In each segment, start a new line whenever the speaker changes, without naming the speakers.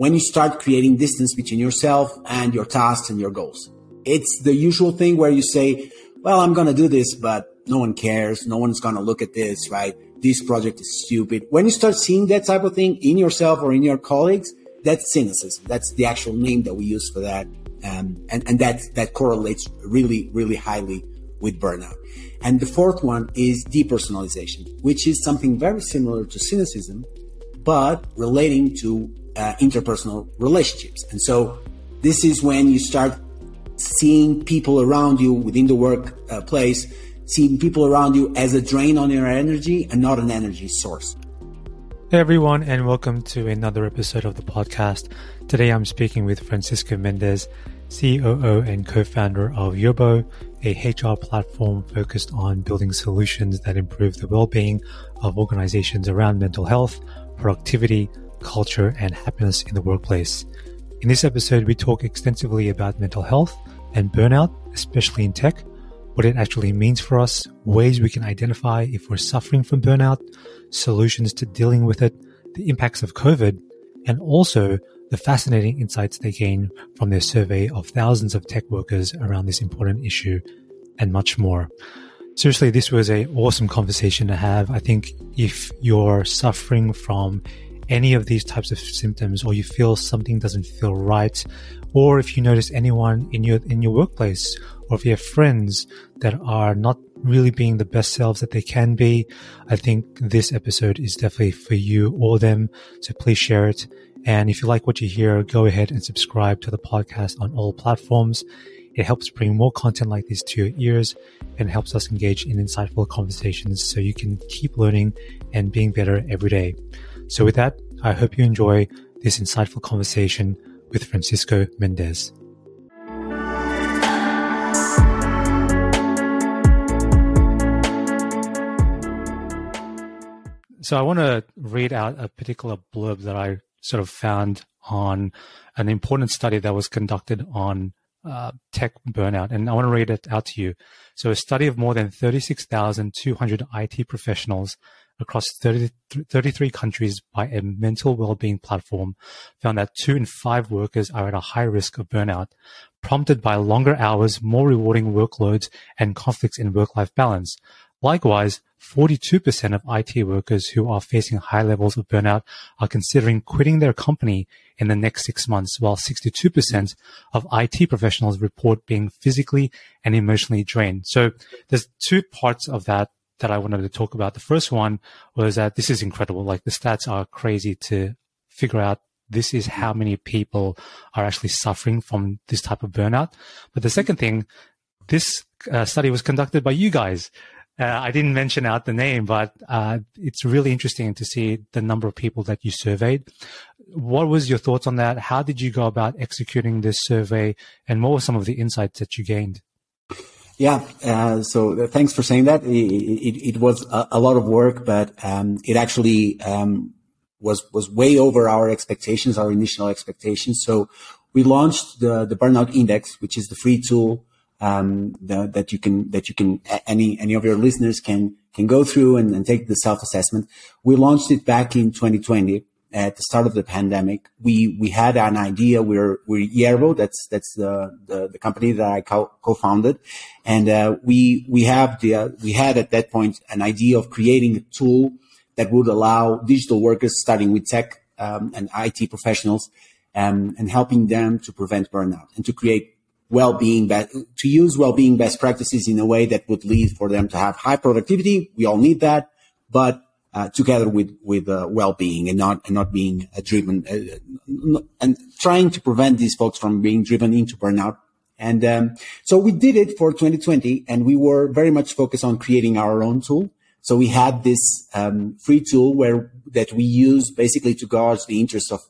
when you start creating distance between yourself and your tasks and your goals. It's the usual thing where you say, well, I'm going to do this, but no one cares. No one's going to look at this, right? This project is stupid. When you start seeing that type of thing in yourself or in your colleagues, that's cynicism. That's the actual name that we use for that. Um, and, and that, that correlates really, really highly with burnout. And the fourth one is depersonalization, which is something very similar to cynicism, but relating to uh, interpersonal relationships. And so this is when you start seeing people around you within the workplace, uh, seeing people around you as a drain on your energy and not an energy source.
Hey everyone, and welcome to another episode of the podcast. Today I'm speaking with Francisco Mendes, COO and co-founder of Yerbo, a HR platform focused on building solutions that improve the well-being of organizations around mental health, productivity, culture, and happiness in the workplace. In this episode, we talk extensively about mental health and burnout, especially in tech, what it actually means for us, ways we can identify if we're suffering from burnout, solutions to dealing with it, the impacts of COVID, and also the fascinating insights they gain from their survey of thousands of tech workers around this important issue, and much more. Seriously, this was an awesome conversation to have. I think if you're suffering from any of these types of symptoms or you feel something doesn't feel right or if you notice anyone in your in your workplace or if you have friends that are not really being the best selves that they can be i think this episode is definitely for you or them. So please share it. And if you like what you hear go ahead and subscribe to the podcast on all platforms. It helps bring more content like this to your ears and helps us engage in insightful conversations so you can keep learning and being better every day. So with that, I hope you enjoy this insightful conversation with Francisco Mendes. So I want to read out a particular blurb that I sort of found on an important study that was conducted on uh, tech burnout. And I want to read it out to you. So a study of more than 36,200 IT professionals across 30, 33 countries by a mental well-being platform found that two in five workers are at a high risk of burnout, prompted by longer hours, more rewarding workloads, and conflicts in work-life balance. Likewise, 42% of IT workers who are facing high levels of burnout are considering quitting their company in the next six months, while 62% of IT professionals report being physically and emotionally drained. So there's two parts of that that I wanted to talk about. The first one was that this is incredible. Like the stats are crazy to figure out this is how many people are actually suffering from this type of burnout. But the second thing, this uh, study was conducted by you guys. Uh, I didn't mention out the name, but uh, it's really interesting to see the number of people that you surveyed. What was your thoughts on that? How did you go about executing this survey, and what were some of the insights that you gained?
Yeah. Uh, so thanks for saying that. It, it, it was a, a, lot of work, but um, it actually um, was was way over our expectations, our initial expectations. So we launched the the Burnout Index, which is the free tool um, the, that you can that you can any any of your listeners can can go through and, and take the self assessment. We launched it back in 2020 at the start of the pandemic, we we had an idea. We're we're Yerbo. That's that's the, the, the company that I co- founded and uh, we we have the uh, we had at that point an idea of creating a tool that would allow digital workers, starting with tech um, and IT professionals, um, and helping them to prevent burnout and to create well-being be- to use well-being best practices in a way that would lead for them to have high productivity. We all need that, but uh, together with with uh, well-being and not and not being uh, driven uh, and trying to prevent these folks from being driven into burnout. And um, so we did it for 2020, and we were very much focused on creating our own tool. So we had this um, free tool where that we use basically to gauge the interest of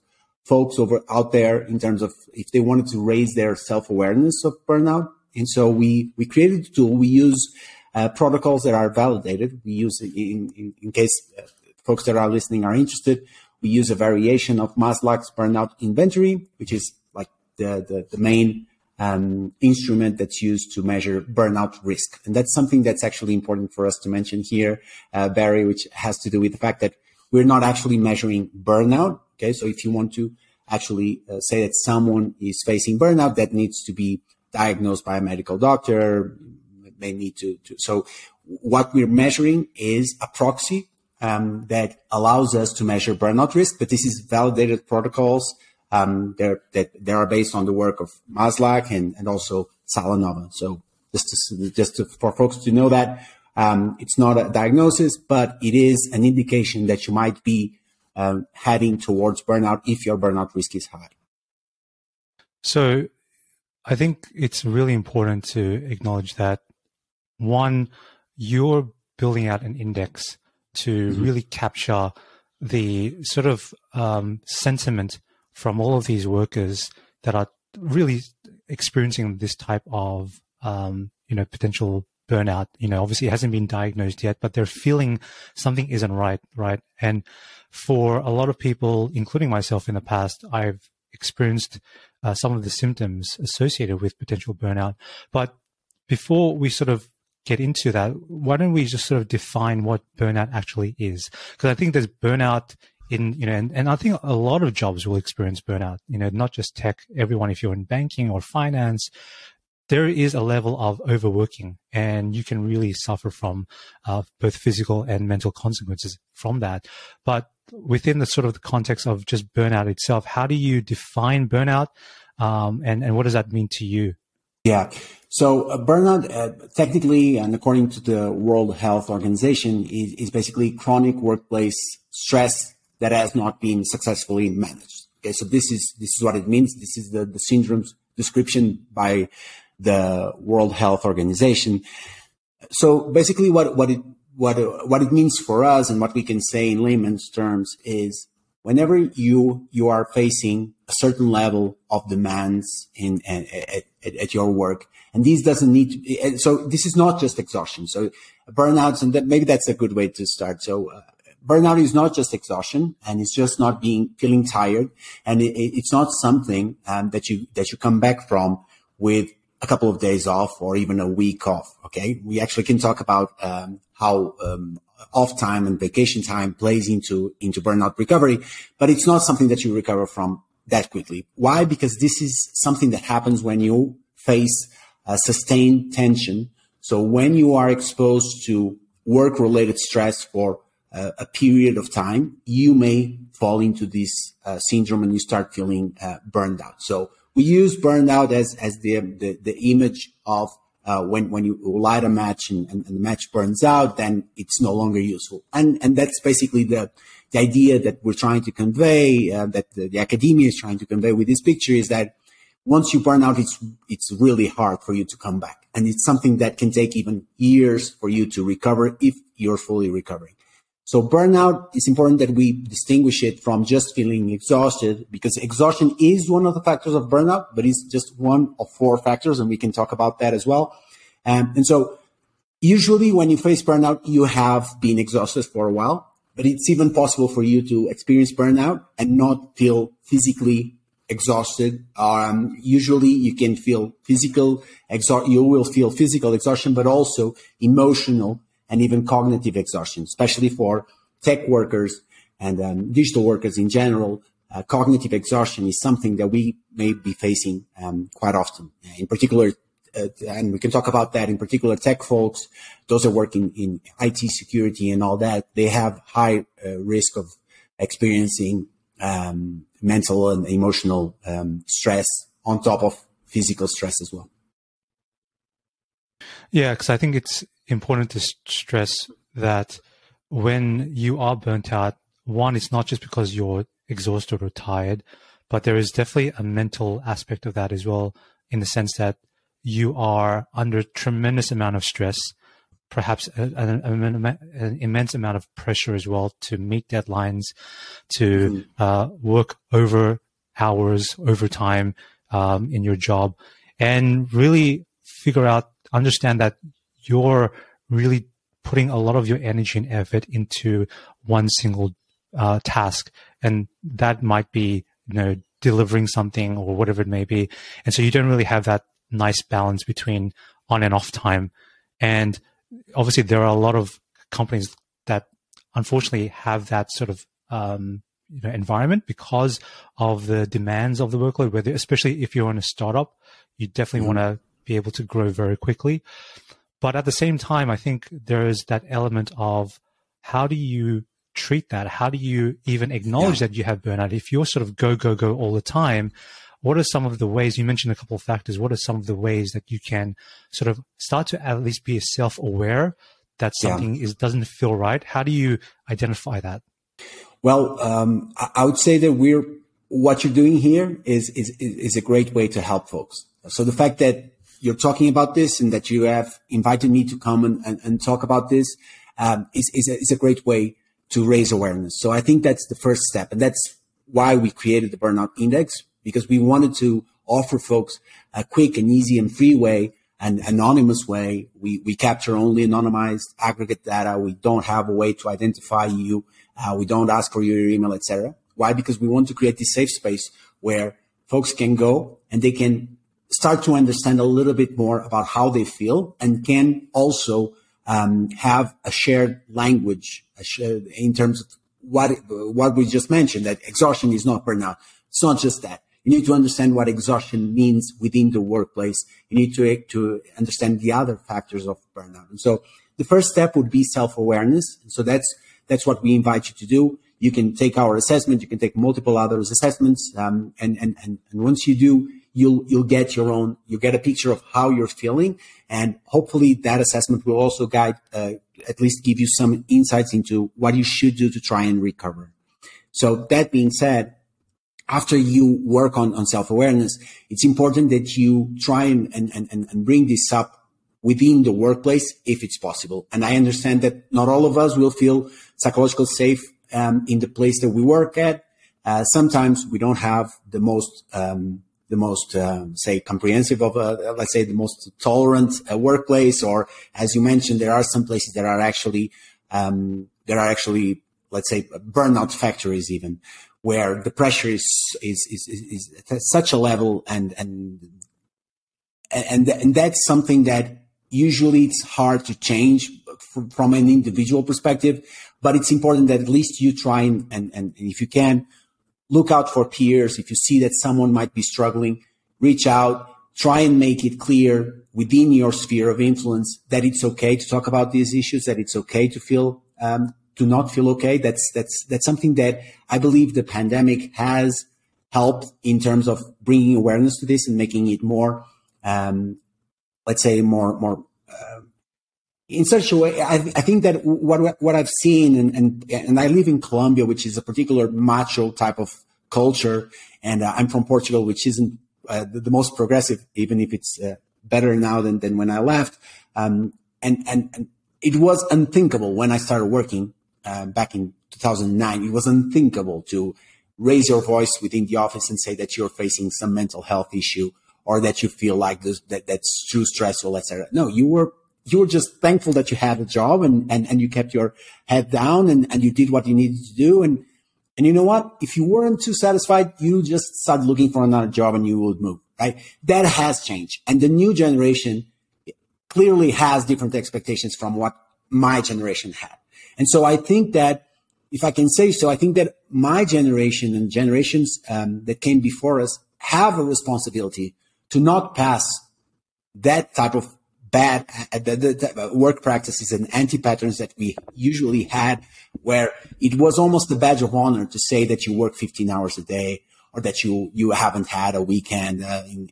folks over out there in terms of if they wanted to raise their self-awareness of burnout. And so we we created a tool. We use uh, protocols that are validated. We use, in, in, in case uh, folks that are listening are interested, we use a variation of Maslach's burnout inventory, which is like the, the, the main um, instrument that's used to measure burnout risk. And that's something that's actually important for us to mention here, uh, Barry, which has to do with the fact that we're not actually measuring burnout. Okay. So if you want to actually uh, say that someone is facing burnout that needs to be diagnosed by a medical doctor, may need to, to so what we're measuring is a proxy um, that allows us to measure burnout risk, but this is validated protocols um, that they are based on the work of Maslach and, and also Salanova. So just to, just to, for folks to know that um, it's not a diagnosis, but it is an indication that you might be um, heading towards burnout if your burnout risk is high.
So I think it's really important to acknowledge that one, you're building out an index to mm-hmm. really capture the sort of um, sentiment from all of these workers that are really experiencing this type of um, you know potential burnout. You know, obviously it hasn't been diagnosed yet, but they're feeling something isn't right, right? And for a lot of people, including myself in the past, I've experienced uh, some of the symptoms associated with potential burnout. But before we sort of get into that, why don't we just sort of define what burnout actually is? Because I think there's burnout in, you know, and, and I think a lot of jobs will experience burnout, you know, not just tech, everyone, if you're in banking or finance, there is a level of overworking and you can really suffer from uh, both physical and mental consequences from that. But within the sort of the context of just burnout itself, how do you define burnout? Um, and, and what does that mean to you?
Yeah. So uh, burnout, uh, technically, and according to the World Health Organization, is, is basically chronic workplace stress that has not been successfully managed. Okay, so this is this is what it means. This is the the syndrome's description by the World Health Organization. So basically, what what it what what it means for us and what we can say in layman's terms is whenever you you are facing a certain level of demands in at, at, at your work and this doesn't need to so this is not just exhaustion so burnouts and that, maybe that's a good way to start so uh, burnout is not just exhaustion and it's just not being feeling tired and it, it's not something um, that you that you come back from with a couple of days off or even a week off. Okay. We actually can talk about, um, how, um, off time and vacation time plays into, into burnout recovery, but it's not something that you recover from that quickly. Why? Because this is something that happens when you face a sustained tension. So when you are exposed to work related stress for uh, a period of time, you may fall into this uh, syndrome and you start feeling uh, burned out. So we use burnout as as the the, the image of uh, when when you light a match and, and, and, the match burns out, then it's no longer useful. And and that's basically the the idea that we're trying to convey, uh, that the, the, academia is trying to convey with this picture is that once you burn out, it's it's really hard for you to come back, and it's something that can take even years for you to recover if you're fully recovering. So burnout is important that we distinguish it from just feeling exhausted because exhaustion is one of the factors of burnout, but it's just one of four factors. And we can talk about that as well. Um, and so usually when you face burnout, you have been exhausted for a while, but it's even possible for you to experience burnout and not feel physically exhausted. Um, usually you can feel physical exhaustion. You will feel physical exhaustion, but also emotional and even cognitive exhaustion, especially for tech workers and um, digital workers in general. Uh, cognitive exhaustion is something that we may be facing um, quite often. In particular, and we can talk about that in particular, tech folks, those are working in IT security and all that, they have high uh, risk of experiencing um, mental and emotional um, stress on top of physical stress as well.
Yeah, because I think it's important to stress that when you are burnt out, one, it's not just because you're exhausted or tired, but there is definitely a mental aspect of that as well, in the sense that you are under tremendous amount of stress, perhaps an, an, an immense amount of pressure as well to meet deadlines, to mm-hmm. uh, work over hours, overtime um, in your job, and really figure out, understand that you're really putting a lot of your energy and effort into one single uh, task, and that might be you know delivering something or whatever it may be, and so you don't really have that nice balance between on and off time, and obviously there are a lot of companies that unfortunately have that sort of um, you know, environment because of the demands of the workload, whether, especially if you're in a startup, you definitely mm-hmm. want to be able to grow very quickly. But at the same time, I think there is that element of how do you treat that? How do you even acknowledge yeah. that you have burnout? If you're sort of go, go, go all the time, what are some of the ways you mentioned a couple of factors? What are some of the ways that you can sort of start to at least be self aware that something yeah. is doesn't feel right? How do you identify that?
Well, um, I would say that we're what you're doing here is, is is a great way to help folks. So the fact that you're talking about this and that you have invited me to come and, and, and talk about this um, is, is, a, is a great way to raise awareness. So I think that's the first step. And that's why we created the Burnout Index, because we wanted to offer folks a quick and easy and free way and anonymous way. We, we capture only anonymized aggregate data. We don't have a way to identify you. Uh, we don't ask for your email, etc. Why? Because we want to create this safe space where folks can go and they can start to understand a little bit more about how they feel and can also um, have a shared language a shared, in terms of what what we just mentioned that exhaustion is not burnout. It's not just that. You need to understand what exhaustion means within the workplace. You need to to understand the other factors of burnout. And so the first step would be self awareness. So that's that's what we invite you to do. You can take our assessment. You can take multiple other assessments, um, and, and and and once you do, you'll you'll get your own you'll get a picture of how you're feeling and hopefully that assessment will also guide uh, at least give you some insights into what you should do to try and recover so that being said after you work on, on self-awareness it's important that you try and, and, and, and bring this up within the workplace if it's possible. And i understand that not all of us will feel psychological safe um, in the place that we work at. Uh, sometimes we don't have the most um, the most, uh, say, comprehensive of, uh, let's say, the most tolerant uh, workplace, or as you mentioned, there are some places that are actually, um, there are actually, let's say, burnout factories even, where the pressure is is is, is at such a level, and and and and that's something that usually it's hard to change from, from an individual perspective, but it's important that at least you try and and, and if you can look out for peers. If you see that someone might be struggling, reach out, try and make it clear within your sphere of influence that it's okay to talk about these issues, that it's okay to feel, um, to not feel okay. That's, that's, that's something that I believe the pandemic has helped in terms of bringing awareness to this and making it more, um, let's say more, more, uh, in such a way, I, I, think that what what I've seen, and, and and I live in Colombia, which is a particular macho type of culture, and uh, I'm from Portugal, which isn't uh, the, the, most progressive, even if it's uh, better now than than when I left. Um, and, and and it was unthinkable when I started working uh, back in 2009. It was unthinkable to raise your voice within the office and say that you're facing some mental health issue or that you feel like this, that that's too stressful, etc. No, you were you were just thankful that you had a job and, and, and you kept your head down and, and you did what you needed to do. And, and you know what? If you weren't too satisfied, you just start looking for another job and you would move, right? That has changed. And the new generation clearly has different expectations from what my generation had. And so I think that if I can say so, I think that my generation and generations um, that came before us have a responsibility to not pass that type of bad uh, the, the, the work practices and anti-patterns that we usually had where it was almost a badge of honor to say that you work 15 hours a day or that you you haven't had a weekend uh, in,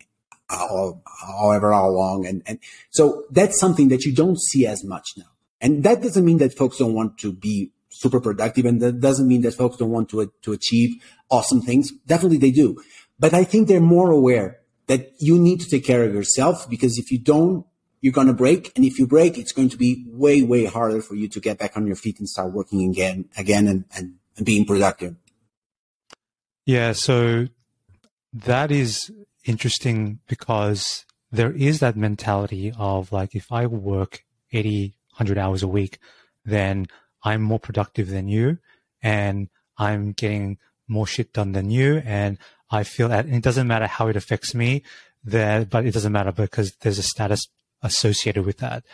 uh, however how long. And and so that's something that you don't see as much now and that doesn't mean that folks don't want to be super productive and that doesn't mean that folks don't want to to achieve awesome things definitely they do but i think they're more aware that you need to take care of yourself because if you don't you're going to break. And if you break, it's going to be way, way harder for you to get back on your feet and start working again, again and, and, and being productive.
Yeah. So that is interesting because there is that mentality of like, if I work 80, 100 hours a week, then I'm more productive than you and I'm getting more shit done than you. And I feel that it doesn't matter how it affects me there, but it doesn't matter because there's a status associated with that.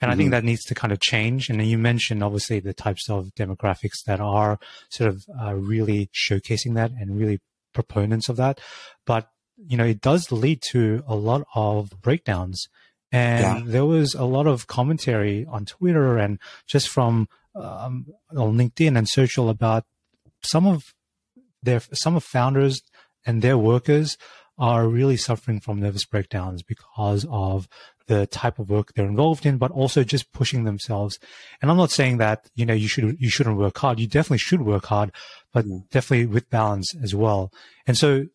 And mm-hmm. I think mm-hmm. that needs to kind of change. And then you mentioned obviously the types of demographics that are sort of uh, really showcasing that and really proponents of that. But, you know, it does lead to a lot of breakdowns. And yeah. there was a lot of commentary on Twitter and just from um, on LinkedIn and social about some of their some of founders and their workers are really suffering from nervous breakdowns because of the type of work they're involved in, but also just pushing themselves. And I'm not saying that, you know, you should, you shouldn't work hard. You definitely should work hard, but mm. definitely with balance as well. And so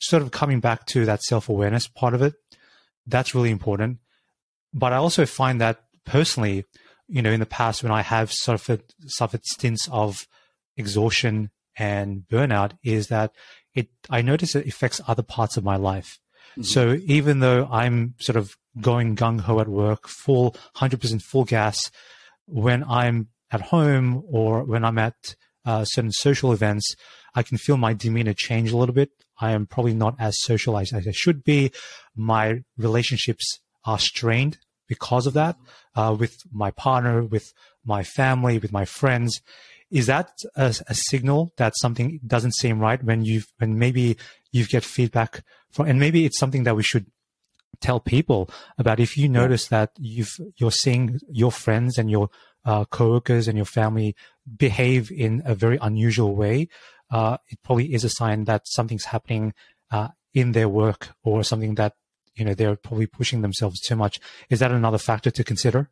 sort of coming back to that self awareness part of it, that's really important. But I also find that personally, you know, in the past when I have suffered, suffered stints of exhaustion and burnout is that it, I notice it affects other parts of my life. Mm-hmm. So even though I'm sort of going gung ho at work, full, 100% full gas, when I'm at home or when I'm at uh, certain social events, I can feel my demeanor change a little bit. I am probably not as socialized as I should be. My relationships are strained because of that, uh, with my partner, with my family, with my friends. Is that a, a, signal that something doesn't seem right when you've, when maybe you get feedback from, and maybe it's something that we should tell people about if you notice that you've, you're seeing your friends and your uh, coworkers and your family behave in a very unusual way, uh, it probably is a sign that something's happening uh, in their work or something that you know they're probably pushing themselves too much. Is that another factor to consider?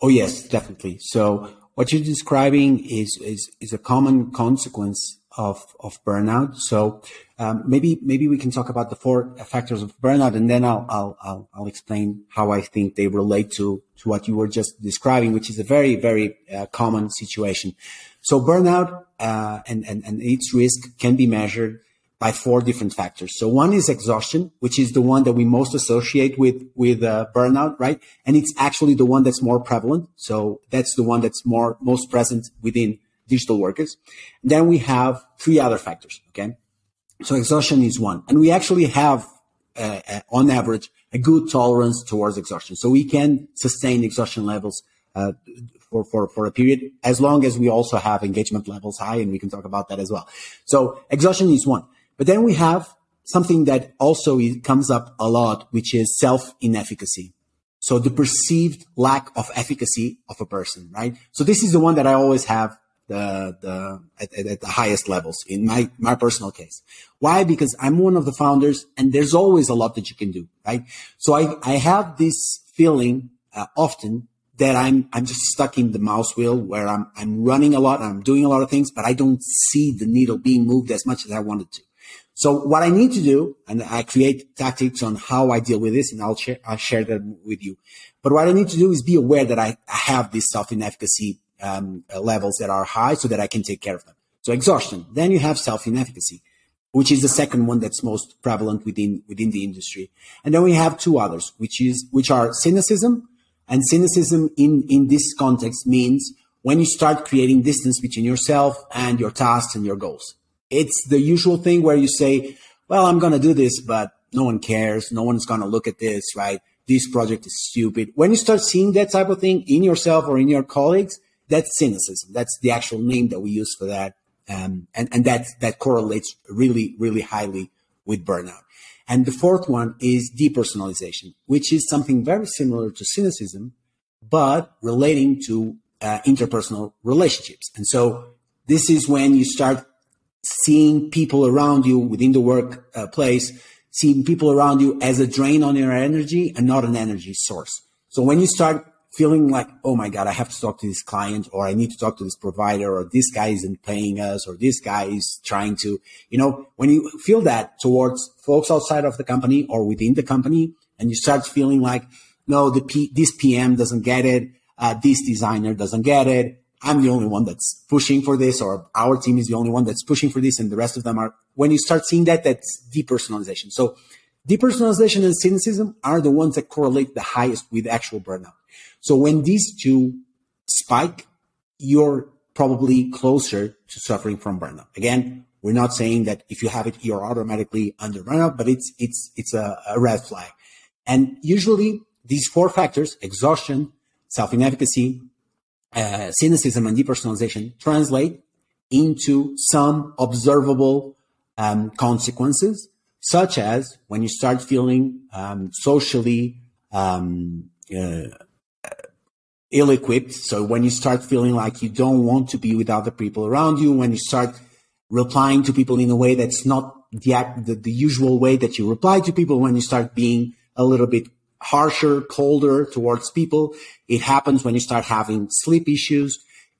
Oh yes, definitely. So what you're describing is is, is a common consequence of of burnout. So um, maybe maybe we can talk about the four factors of burnout, and then I'll I'll I'll, I'll explain how I think they relate to to what you were just describing, which is a very very uh, common situation. So burnout uh, and, and and its risk can be measured by four different factors. So one is exhaustion, which is the one that we most associate with, with uh, burnout, right? And it's actually the one that's more prevalent. So that's the one that's more, most present within digital workers. Then we have three other factors. Okay. So exhaustion is one. And we actually have, uh, uh, on average, a good tolerance towards exhaustion. So we can sustain exhaustion levels, uh, for, for, for a period, as long as we also have engagement levels high, and we can talk about that as well. So exhaustion is one. But then we have something that also comes up a lot, which is self-inefficacy. So the perceived lack of efficacy of a person, right? So this is the one that I always have the, the, at, at, the highest levels in my, my personal case. Why? Because I'm one of the founders and there's always a lot that you can do, right? So I, I have this feeling uh, often that I'm, I'm just stuck in the mouse wheel where I'm, I'm running a lot, I'm doing a lot of things, but I don't see the needle being moved as much as I wanted to. So what I need to do, and I create tactics on how I deal with this, and I'll share, I'll share that with you. But what I need to do is be aware that I have these self-inefficacy um, levels that are high so that I can take care of them. So exhaustion. Then you have self-inefficacy, which is the second one that's most prevalent within, within the industry. And then we have two others, which is, which are cynicism. And cynicism in, in this context means when you start creating distance between yourself and your tasks and your goals. It's the usual thing where you say, well, I'm going to do this, but no one cares. No one's going to look at this, right? This project is stupid. When you start seeing that type of thing in yourself or in your colleagues, that's cynicism. That's the actual name that we use for that. Um, and, and that, that correlates really, really highly with burnout. And the fourth one is depersonalization, which is something very similar to cynicism, but relating to uh, interpersonal relationships. And so this is when you start seeing people around you within the workplace, uh, seeing people around you as a drain on your energy and not an energy source. So when you start feeling like, oh my God, I have to talk to this client or I need to talk to this provider or this guy isn't paying us or this guy is trying to, you know, when you feel that towards folks outside of the company or within the company and you start feeling like, no, the P, this PM doesn't get it. Uh, this designer doesn't get it. I'm the only one that's pushing for this, or our team is the only one that's pushing for this, and the rest of them are. When you start seeing that, that's depersonalization. So, depersonalization and cynicism are the ones that correlate the highest with actual burnout. So, when these two spike, you're probably closer to suffering from burnout. Again, we're not saying that if you have it, you're automatically under burnout, but it's it's it's a, a red flag. And usually, these four factors: exhaustion, self-inefficacy, uh, cynicism, and depersonalization translate into some observable um, consequences, such as when you start feeling um, socially um, uh, ill-equipped. So when you start feeling like you don't want to be with other people around you, when you start replying to people in a way that's not the, the, the usual way that you reply to people, when you start being a little bit harsher, colder towards people. It happens when you start having sleep issues.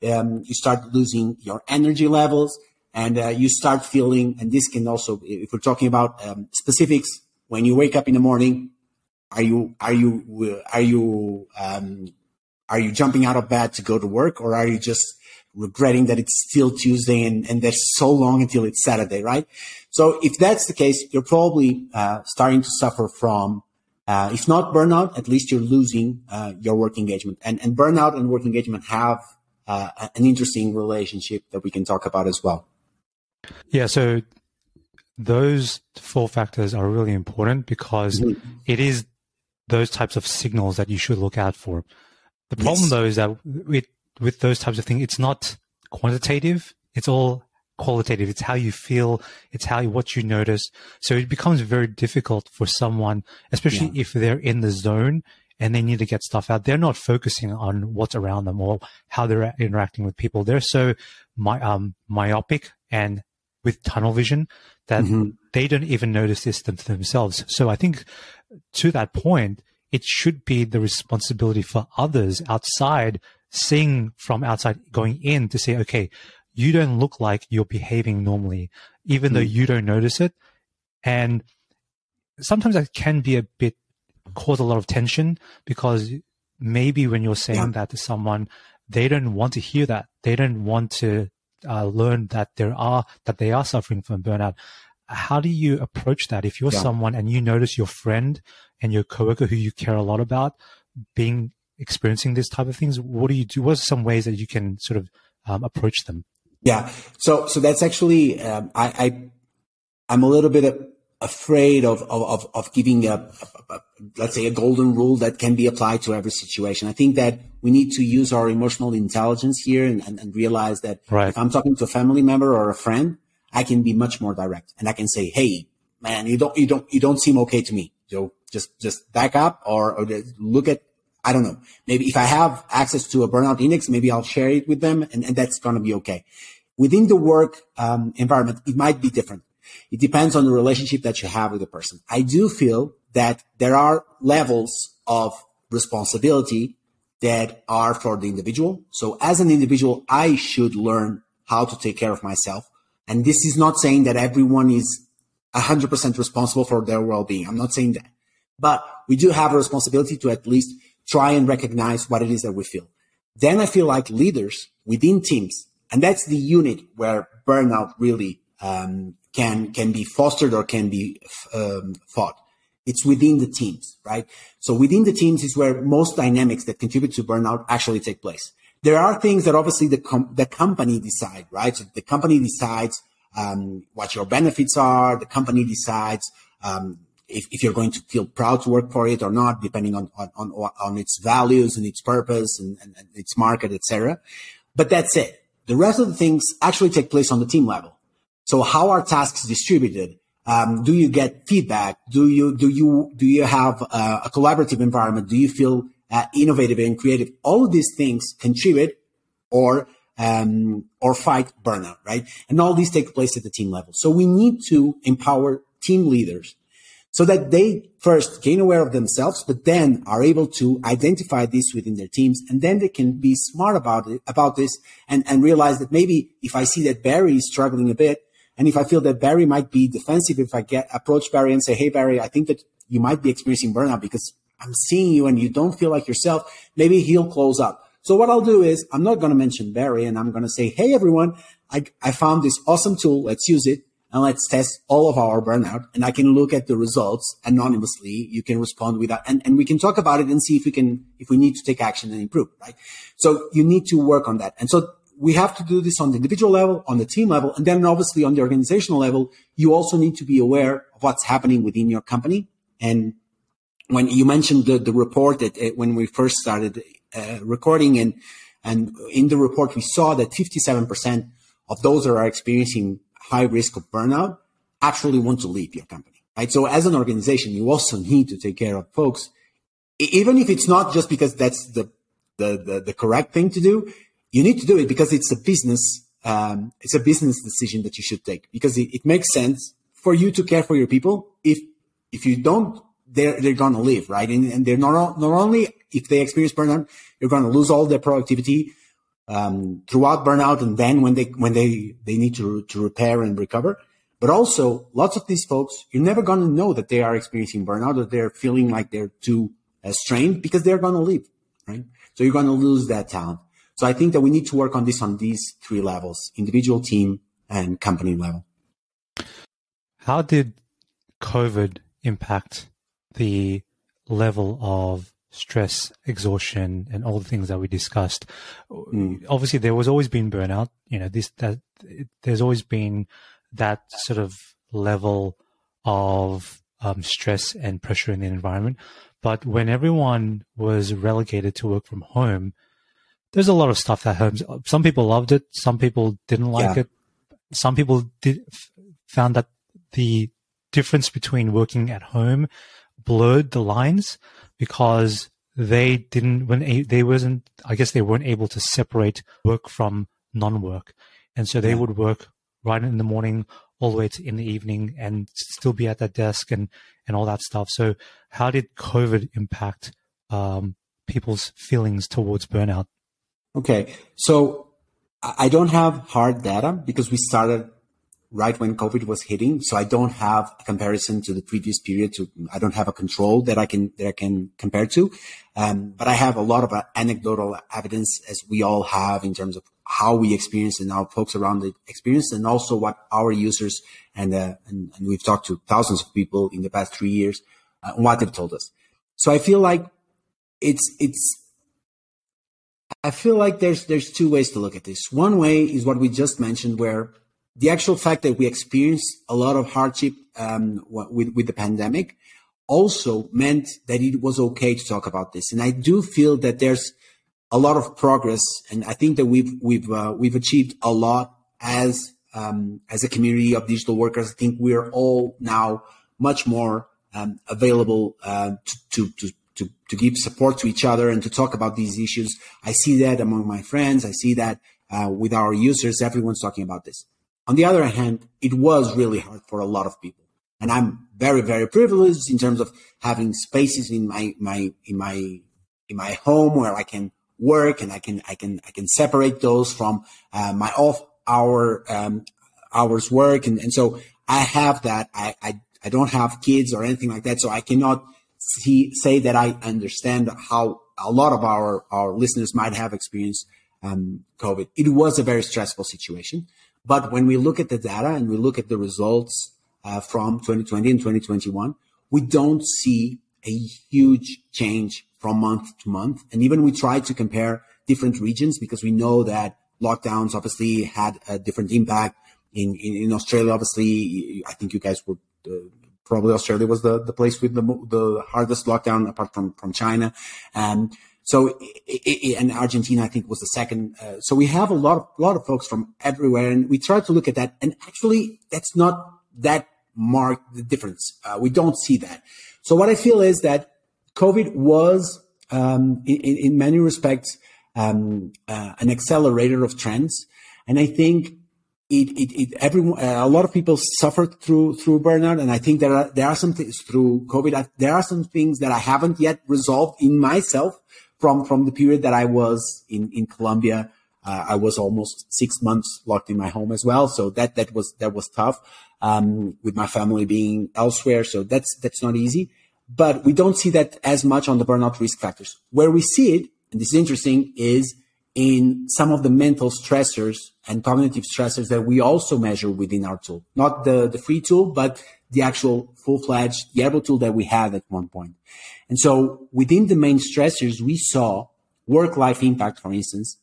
Um, you start losing your energy levels and uh, you start feeling, and this can also, if we're talking about um, specifics, when you wake up in the morning, are you, are you, are you, um, are you jumping out of bed to go to work or are you just regretting that it's still Tuesday and, and there's so long until it's Saturday, right? So if that's the case, you're probably uh, starting to suffer from uh, if not burnout, at least you're losing uh, your work engagement. And, and burnout and work engagement have uh, an interesting relationship that we can talk about as well.
Yeah, so those four factors are really important because mm-hmm. it is those types of signals that you should look out for. The problem yes. though is that with with those types of things, it's not quantitative. It's all qualitative. It's how you feel. It's how you what you notice. So it becomes very difficult for someone, especially yeah. if they're in the zone and they need to get stuff out. They're not focusing on what's around them or how they're interacting with people. They're so my, um, myopic and with tunnel vision that mm-hmm. they don't even notice this themselves. So I think to that point, it should be the responsibility for others outside seeing from outside going in to say, okay, you don't look like you're behaving normally, even mm. though hmm. you don't notice it. And sometimes that can be a bit cause a lot of tension because maybe when you're saying yeah. that to someone, they don't want to hear that. They don't want to uh, learn that there are that they are suffering from burnout. How do you approach that if you're yeah. someone and you notice your friend and your coworker who you care a lot about being experiencing this type of things? What do you do? What are some ways that you can sort of um, approach them?
Yeah. So, so that's actually, um, I, I, I'm a little bit afraid of, of, of giving a, a, a, let's say a golden rule that can be applied to every situation. I think that we need to use our emotional intelligence here and, and, and realize that right. if I'm talking to a family member or a friend, I can be much more direct and I can say, Hey, man, you don't, you don't, you don't seem okay to me. So just, just back up or, or look at I don't know. Maybe if I have access to a burnout index, maybe I'll share it with them and, and that's going to be okay. Within the work um, environment, it might be different. It depends on the relationship that you have with the person. I do feel that there are levels of responsibility that are for the individual. So as an individual, I should learn how to take care of myself. And this is not saying that everyone is 100% responsible for their well-being. I'm not saying that. But we do have a responsibility to at least try and recognize what it is that we feel. Then I feel like leaders within teams, and that's the unit where burnout really um, can can be fostered or can be um, fought. It's within the teams, right? So within the teams is where most dynamics that contribute to burnout actually take place. There are things that obviously the com- the company decide, right? So the company decides um, what your benefits are. The company decides um, if, if you're going to feel proud to work for it or not, depending on, on, on, on its values and its purpose and, and, and its market, etc. But that's it. The rest of the things actually take place on the team level. So how are tasks distributed? Um, do you get feedback? Do you, do you, do you have a, collaborative environment? Do you feel uh, innovative and creative? All of these things contribute or, um, or fight burnout, right? And all these take place at the team level. So we need to empower team leaders so that they first gain aware of themselves, but then are able to identify this within their teams. And then they can be smart about it, about this and, and realize that maybe if I see that Barry is struggling a bit, and if I feel that Barry might be defensive, if I get approach Barry and say, Hey, Barry, I think that you might be experiencing burnout because I'm seeing you and you don't feel like yourself. Maybe he'll close up. So what I'll do is I'm not going to mention Barry and I'm going to say, Hey, everyone, I, I found this awesome tool. Let's use it and let's test all of our burnout and I can look at the results anonymously. You can respond with that and, and we can talk about it and see if we can, if we need to take action and improve, right? So you need to work on that. And so we have to do this on the individual level, on the team level, and then obviously on the organizational level, you also need to be aware of what's happening within your company. And when you mentioned the, the report that it, when we first started, uh, recording and and in the report we saw that 57% of those that are experiencing high risk of burnout actually want to leave your company. Right. So as an organization, you also need to take care of folks, even if it's not just because that's the the, the, the correct thing to do. You need to do it because it's a business. Um, it's a business decision that you should take because it, it makes sense for you to care for your people. If if you don't, they're they're gonna leave, right? And, and they're not not only if they experience burnout, you're gonna lose all their productivity um, throughout burnout, and then when they when they they need to to repair and recover. But also, lots of these folks, you're never going to know that they are experiencing burnout or they're feeling like they're too uh, strained because they're going to leave, right? So you're going to lose that talent. So I think that we need to work on this on these three levels, individual, team, and company level.
How did COVID impact the level of stress, exhaustion, and all the things that we discussed. Mm. Obviously, there was always been burnout. You know, this that there's always been that sort of level of um, stress and pressure in the environment. But when everyone was relegated to work from home, there's a lot of stuff that homes. Some people loved it. Some people didn't like yeah. it. Some people did found that the difference between working at home blurred the lines because they didn't when they wasn't I guess they weren't able to separate work from non-work, and so they would work right in the morning all the way to in the evening and still be at that desk and and all that stuff. So how did COVID impact um, people's feelings towards burnout?
Okay, so I don't have hard data because we started right when COVID was hitting. So I don't have a comparison to the previous period. To I don't have a control that I can that I can compare to. Um, but I have a lot of uh, anecdotal evidence, as we all have, in terms of how we experience and how folks around the experience, and also what our users and uh, and, and, we've talked to thousands of people in the past three years, uh, what they've told us. So I feel like it's it's I feel like there's there's two ways to look at this. One way is what we just mentioned, where the actual fact that we experienced a lot of hardship um, with, with the pandemic also meant that it was okay to talk about this. And I do feel that there's a lot of progress, and I think that we've we've uh, we've achieved a lot as um, as a community of digital workers. I think we're all now much more um, available uh, to, to, to to give support to each other and to talk about these issues. I see that among my friends. I see that uh, with our users. Everyone's talking about this. On the other hand, it was really hard for a lot of people. And I'm very, very privileged in terms of having spaces in my, my, in my, in my home where I can work and I can, I can, I can separate those from uh, my off hour, um, hours work. And, and so I have that. I, I, I don't have kids or anything like that. So I cannot see, say that I understand how a lot of our, our listeners might have experienced um, COVID. It was a very stressful situation. But when we look at the data and we look at the results uh, from 2020 and 2021, we don't see a huge change from month to month. And even we try to compare different regions because we know that lockdowns obviously had a different impact in, in, in Australia. Obviously, I think you guys were uh, probably Australia was the, the place with the, the hardest lockdown apart from, from China. Um, so, and Argentina, I think, was the second. Uh, so we have a lot of lot of folks from everywhere, and we try to look at that. And actually, that's not that marked the difference. Uh, we don't see that. So what I feel is that COVID was, um, in, in, many respects, um, uh, an accelerator of trends, and I think it, it, it everyone, uh, a lot of people suffered through, through burnout. And I think there are, there are some things through COVID. there are some things that I haven't yet resolved in myself from from the period that I was in in Colombia. Uh, I was almost six months locked in my home as well, so that that was that was tough. Um, with my family being elsewhere, so that's that's not easy. But we don't see that as much on the burnout risk factors. Where we see it, and this is interesting, is in some of the mental stressors and cognitive stressors that we also measure within our tool. Not the, the free tool, but the actual full-fledged Yerbo tool that we had at one point. And so within the main stressors, we saw work-life impact, for instance,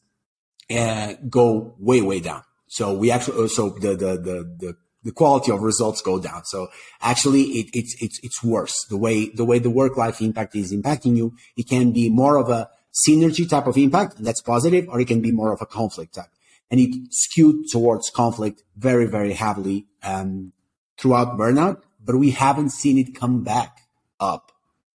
uh, go way, way down. So we actually, so the, the, the, the, the quality of results go down. So actually it, it's, it's, it's worse. The way, the way the work-life impact is impacting you, it can be more of a synergy type of impact, and that's positive, or it can be more of a conflict type. And it skewed towards conflict very, very heavily um, throughout burnout, but we haven't seen it come back up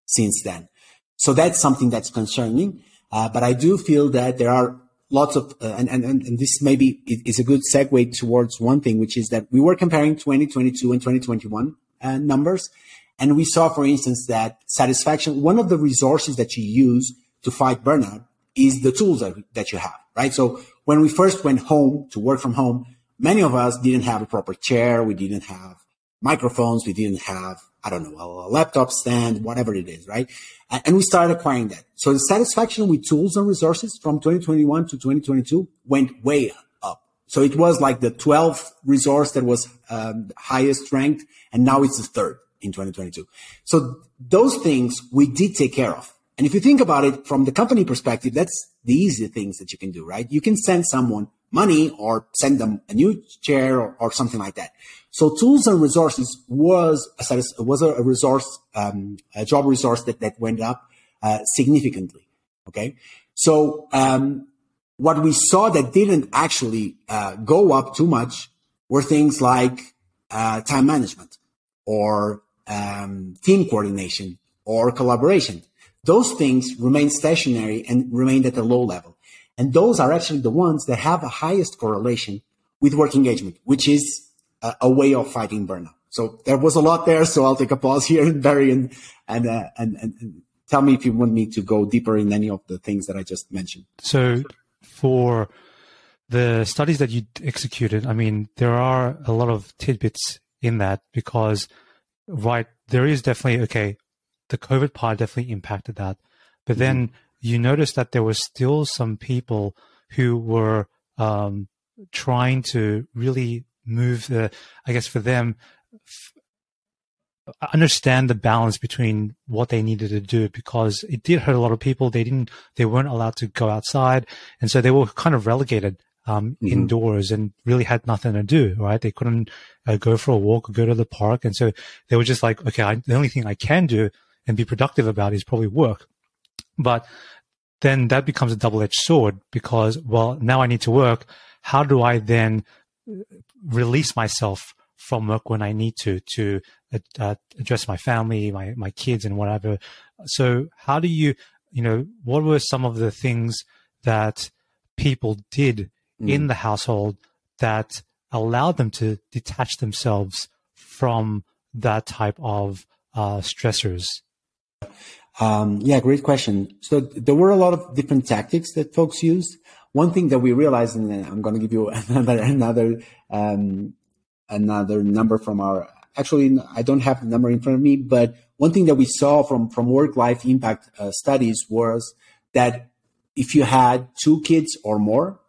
since then. So that's something that's concerning. Uh, but I do feel that there are lots of, uh, and, and, and this maybe is a good segue towards one thing, which is that we were comparing 2022 and 2021 uh, numbers. And we saw, for instance, that satisfaction, one of the resources that you use to fight burnout is the tools that, that you have, right? So when we first went home to work from home, many of us didn't have a proper chair. We didn't have microphones. We didn't have, I don't know, a laptop stand, whatever it is, right? And we started acquiring that. So the satisfaction with tools and resources from 2021 to 2022 went way up. So it was like the 12th resource that was um, highest ranked, and now it's the third in 2022. So those things we did take care of. And if you think about it from the company perspective, that's the easy things that you can do, right? You can send someone money or send them a new chair or, or something like that. So tools and resources was a, was a resource, um, a job resource that, that went up uh, significantly. Okay. So, um, what we saw that didn't actually uh, go up too much were things like uh, time management or um, team coordination or collaboration. Those things remained stationary and remained at a low level. And those are actually the ones that have the highest correlation with work engagement, which is a, a way of fighting burnout. So there was a lot there. So I'll take a pause here and Barry and, and, uh, and, and, and tell me if you want me to go deeper in any of the things that I just mentioned.
So for the studies that you executed, I mean, there are a lot of tidbits in that because, right, there is definitely, okay, the COVID part definitely impacted that. But then mm-hmm. You notice that there was still some people who were um, trying to really move the, I guess for them, f- understand the balance between what they needed to do because it did hurt a lot of people. They didn't, they weren't allowed to go outside. And so they were kind of relegated um, mm-hmm. indoors and really had nothing to do, right? They couldn't uh, go for a walk or go to the park. And so they were just like, okay, I, the only thing I can do and be productive about is probably work. But then that becomes a double edged sword because, well, now I need to work. How do I then uh, release myself from work when I need to, to uh, uh, address my family, my, my kids and whatever. So how do you, you know, what were some of the things that people did mm. in the household that allowed them to detach themselves from that type of uh, stressors?
Um, yeah, great question. So there were a lot of different tactics that folks used. One thing that we realized, and I'm going to give you another another um, another number from our. Actually, I don't have the number in front of me, but one thing that we saw from from work life impact uh, studies was that if you had two kids or more,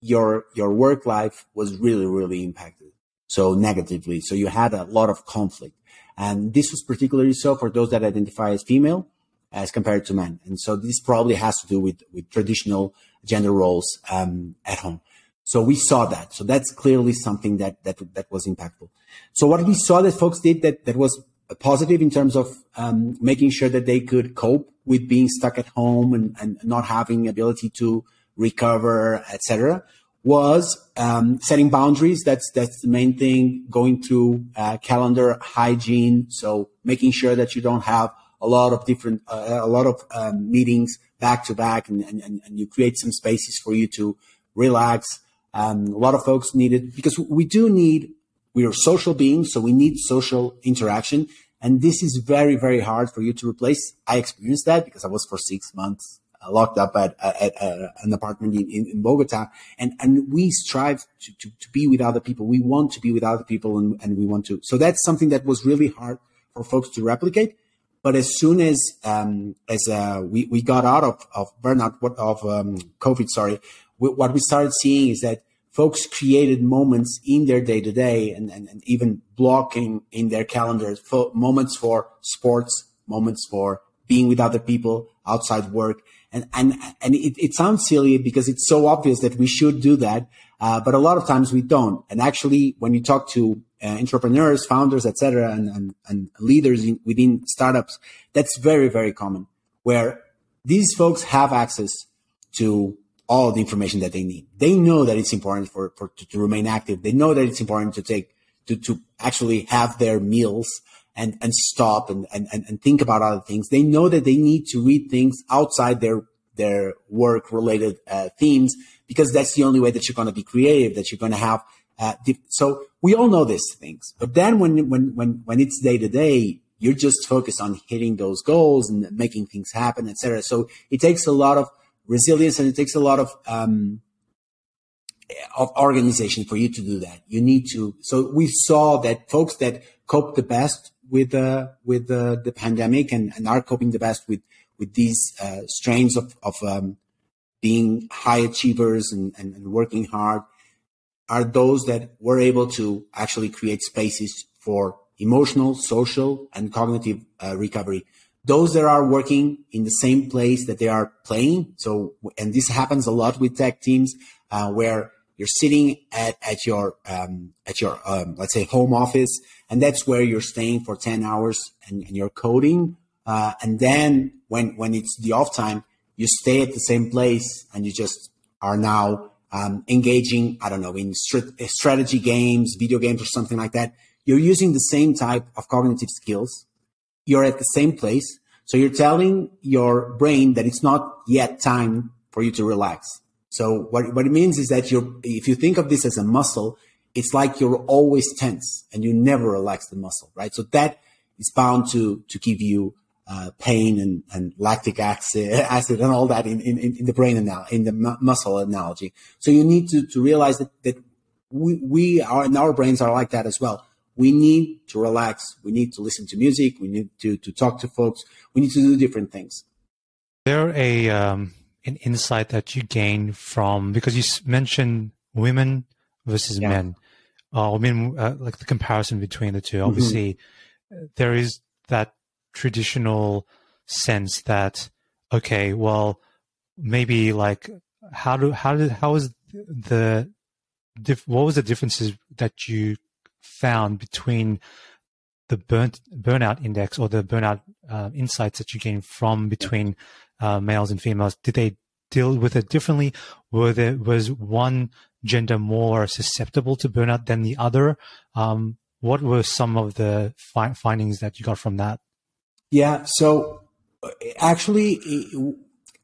your your work life was really really impacted so negatively. So you had a lot of conflict. And this was particularly so for those that identify as female as compared to men. And so this probably has to do with, with traditional gender roles um, at home. So we saw that. So that's clearly something that, that, that was impactful. So what we saw that folks did that, that was positive in terms of um, making sure that they could cope with being stuck at home and, and not having ability to recover, etc was um, setting boundaries. That's that's the main thing. Going through uh, calendar hygiene, so making sure that you don't have a lot of different uh, a lot of um, meetings back to back, and, and and you create some spaces for you to relax. Um, a lot of folks need it because we do need we are social beings, so we need social interaction. And this is very, very hard for you to replace. I experienced that because I was for six months locked up at, at, at uh, an apartment in, in, Bogota. And, and we strive to, to, to, be with other people. We want to be with other people and, and we want to. So that's something that was really hard for folks to replicate. But as soon as um, as uh, we, we got out of, of burnout, of um, COVID, sorry, we, what we started seeing is that folks created moments in their day to day and even blocking in their calendars for moments for sports, moments for being with other people outside work. And, and, and it, it sounds silly because it's so obvious that we should do that. Uh, but a lot of times we don't. And actually, when you talk to entrepreneurs, founders, etc., and, and, and leaders in, within startups, that's very, very common where these folks have access to all the information that they need. They know that it's important for, for to, to, remain active. They know that it's important to take to to actually have their meals and and stop and and and think about other things. They know that they need to read things outside their their work related uh, themes because that's the only way that you're going to be creative. That you're going to have. Uh, so we all know these things, but then when when when when it's day to day, you're just focused on hitting those goals and making things happen, etc. So it takes a lot of resilience and it takes a lot of um, of organization for you to do that. You need to. So we saw that folks that cope the best with uh, with uh, the pandemic and, and are coping the best with with these uh, strains of of um, being high achievers and, and, and, working hard are those that were able to actually create spaces for emotional, social, and cognitive uh, recovery those that are working in the same place that they are playing. So, and this happens a lot with tech teams, uh, where you're sitting at, at your, um, at your, um, let's say home office, and that's where you're staying for 10 hours and, and you're coding. Uh, and then when, when it's the off time, you stay at the same place and you just are now, um, engaging, I don't know, in strategy games, video games or something like that. You're using the same type of cognitive skills you're at the same place. So you're telling your brain that it's not yet time for you to relax. So what, what it means is that you're, if you think of this as a muscle, it's like you're always tense and you never relax the muscle, right? So that is bound to, to give you uh, pain and, and lactic acid, acid and all that in, in, in the brain anal- in the mu- muscle analogy. So you need to, to realize that, that we, we are, and our brains are like that as well we need to relax. We need to listen to music. We need to, to talk to folks. We need to do different things.
There a um, an insight that you gain from because you mentioned women versus yeah. men, uh, I mean, uh, like the comparison between the 2 mm-hmm. Obviously, there is that traditional sense that okay, well, maybe like how do how did how is the what was the differences that you found between the burnt burnout index or the burnout uh, insights that you gain from between uh, males and females? Did they deal with it differently? Were there was one gender more susceptible to burnout than the other? Um, what were some of the fi- findings that you got from that?
Yeah, so uh, actually,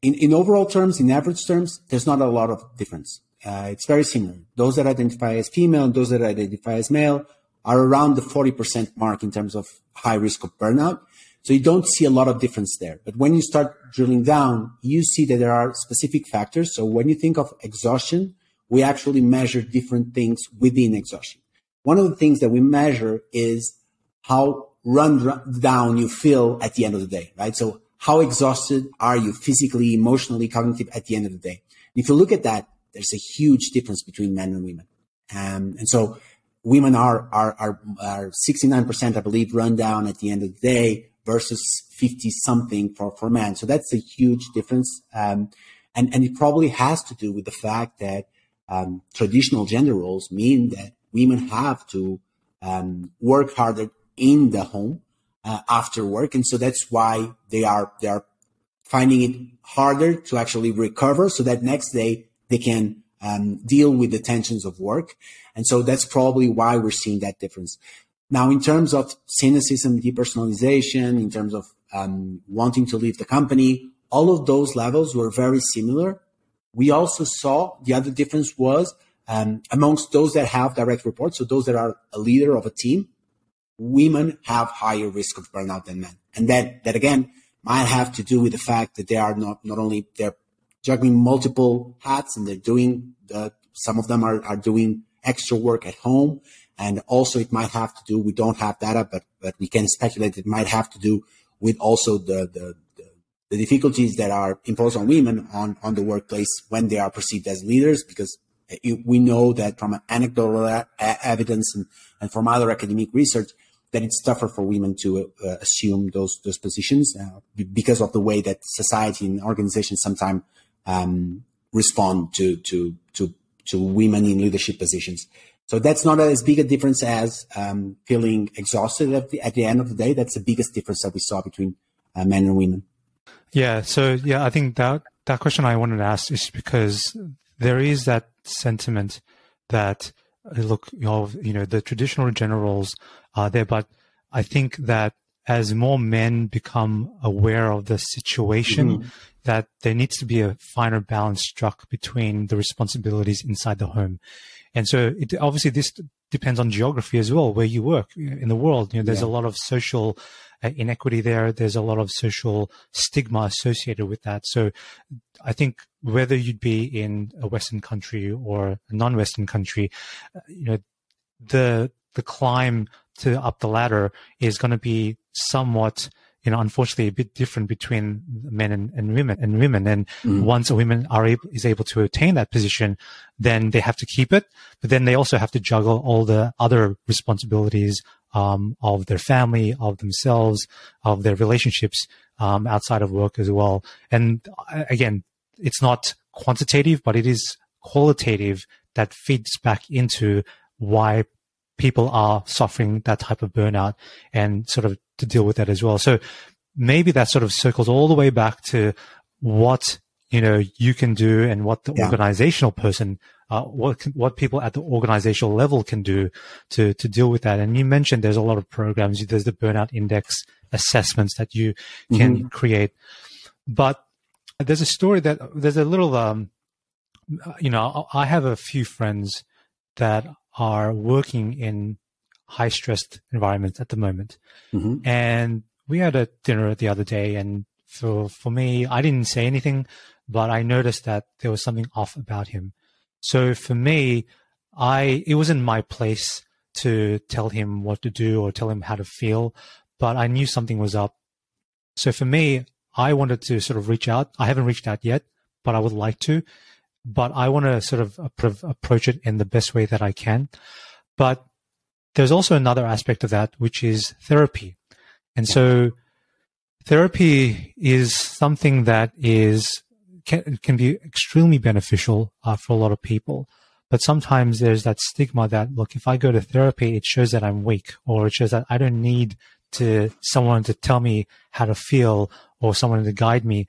in, in overall terms, in average terms, there's not a lot of difference. Uh, it's very similar. Those that identify as female and those that identify as male are around the 40% mark in terms of high risk of burnout. So you don't see a lot of difference there. But when you start drilling down, you see that there are specific factors. So when you think of exhaustion, we actually measure different things within exhaustion. One of the things that we measure is how run down you feel at the end of the day, right? So how exhausted are you physically, emotionally, cognitive at the end of the day? If you look at that, there's a huge difference between men and women. Um, and so women are, are, are, are 69%, I believe, run down at the end of the day versus 50 something for, for men. So that's a huge difference. Um, and, and it probably has to do with the fact that, um, traditional gender roles mean that women have to, um, work harder in the home, uh, after work. And so that's why they are, they are finding it harder to actually recover so that next day they can um, deal with the tensions of work. And so that's probably why we're seeing that difference. Now, in terms of cynicism, depersonalization, in terms of um, wanting to leave the company, all of those levels were very similar. We also saw the other difference was um, amongst those that have direct reports, so those that are a leader of a team, women have higher risk of burnout than men. And that, that again, might have to do with the fact that they are not, not only, they're juggling multiple hats and they're doing the, some of them are, are doing extra work at home. And also it might have to do, we don't have data, but, but we can speculate it might have to do with also the, the, the, the difficulties that are imposed on women on, on the workplace when they are perceived as leaders, because uh, we know that from anecdotal uh, evidence and, and from other academic research, that it's tougher for women to uh, assume those those positions uh, because of the way that society and organizations sometimes um, respond to to to to women in leadership positions. So that's not as big a difference as um, feeling exhausted at the, at the end of the day. That's the biggest difference that we saw between uh, men and women.
Yeah. So yeah, I think that that question I wanted to ask is because there is that sentiment that look, you know, you know, the traditional gender roles are there, but I think that as more men become aware of the situation, mm-hmm. that there needs to be a finer balance struck between the responsibilities inside the home. And so it, obviously this depends on geography as well, where you work in the world. You know, there's yeah. a lot of social uh, inequity there. There's a lot of social stigma associated with that. So I think whether you'd be in a Western country or a non-Western country, uh, you know, the, the climb to up the ladder is going to be somewhat you know, unfortunately, a bit different between men and, and women and women. And mm. once a woman are able, is able to attain that position, then they have to keep it. But then they also have to juggle all the other responsibilities um, of their family, of themselves, of their relationships um, outside of work as well. And uh, again, it's not quantitative, but it is qualitative that feeds back into why people are suffering that type of burnout and sort of to deal with that as well. So maybe that sort of circles all the way back to what you know you can do and what the yeah. organizational person uh, what what people at the organizational level can do to to deal with that and you mentioned there's a lot of programs there's the burnout index assessments that you can mm-hmm. create but there's a story that there's a little um you know i have a few friends that are working in high stressed environments at the moment. Mm-hmm. And we had a dinner the other day and for, for me, I didn't say anything, but I noticed that there was something off about him. So for me, I, it wasn't my place to tell him what to do or tell him how to feel, but I knew something was up. So for me, I wanted to sort of reach out. I haven't reached out yet, but I would like to but I want to sort of approach it in the best way that I can. But there's also another aspect of that, which is therapy. And so therapy is something that is, can, can be extremely beneficial uh, for a lot of people. But sometimes there's that stigma that, look, if I go to therapy, it shows that I'm weak or it shows that I don't need to someone to tell me how to feel or someone to guide me.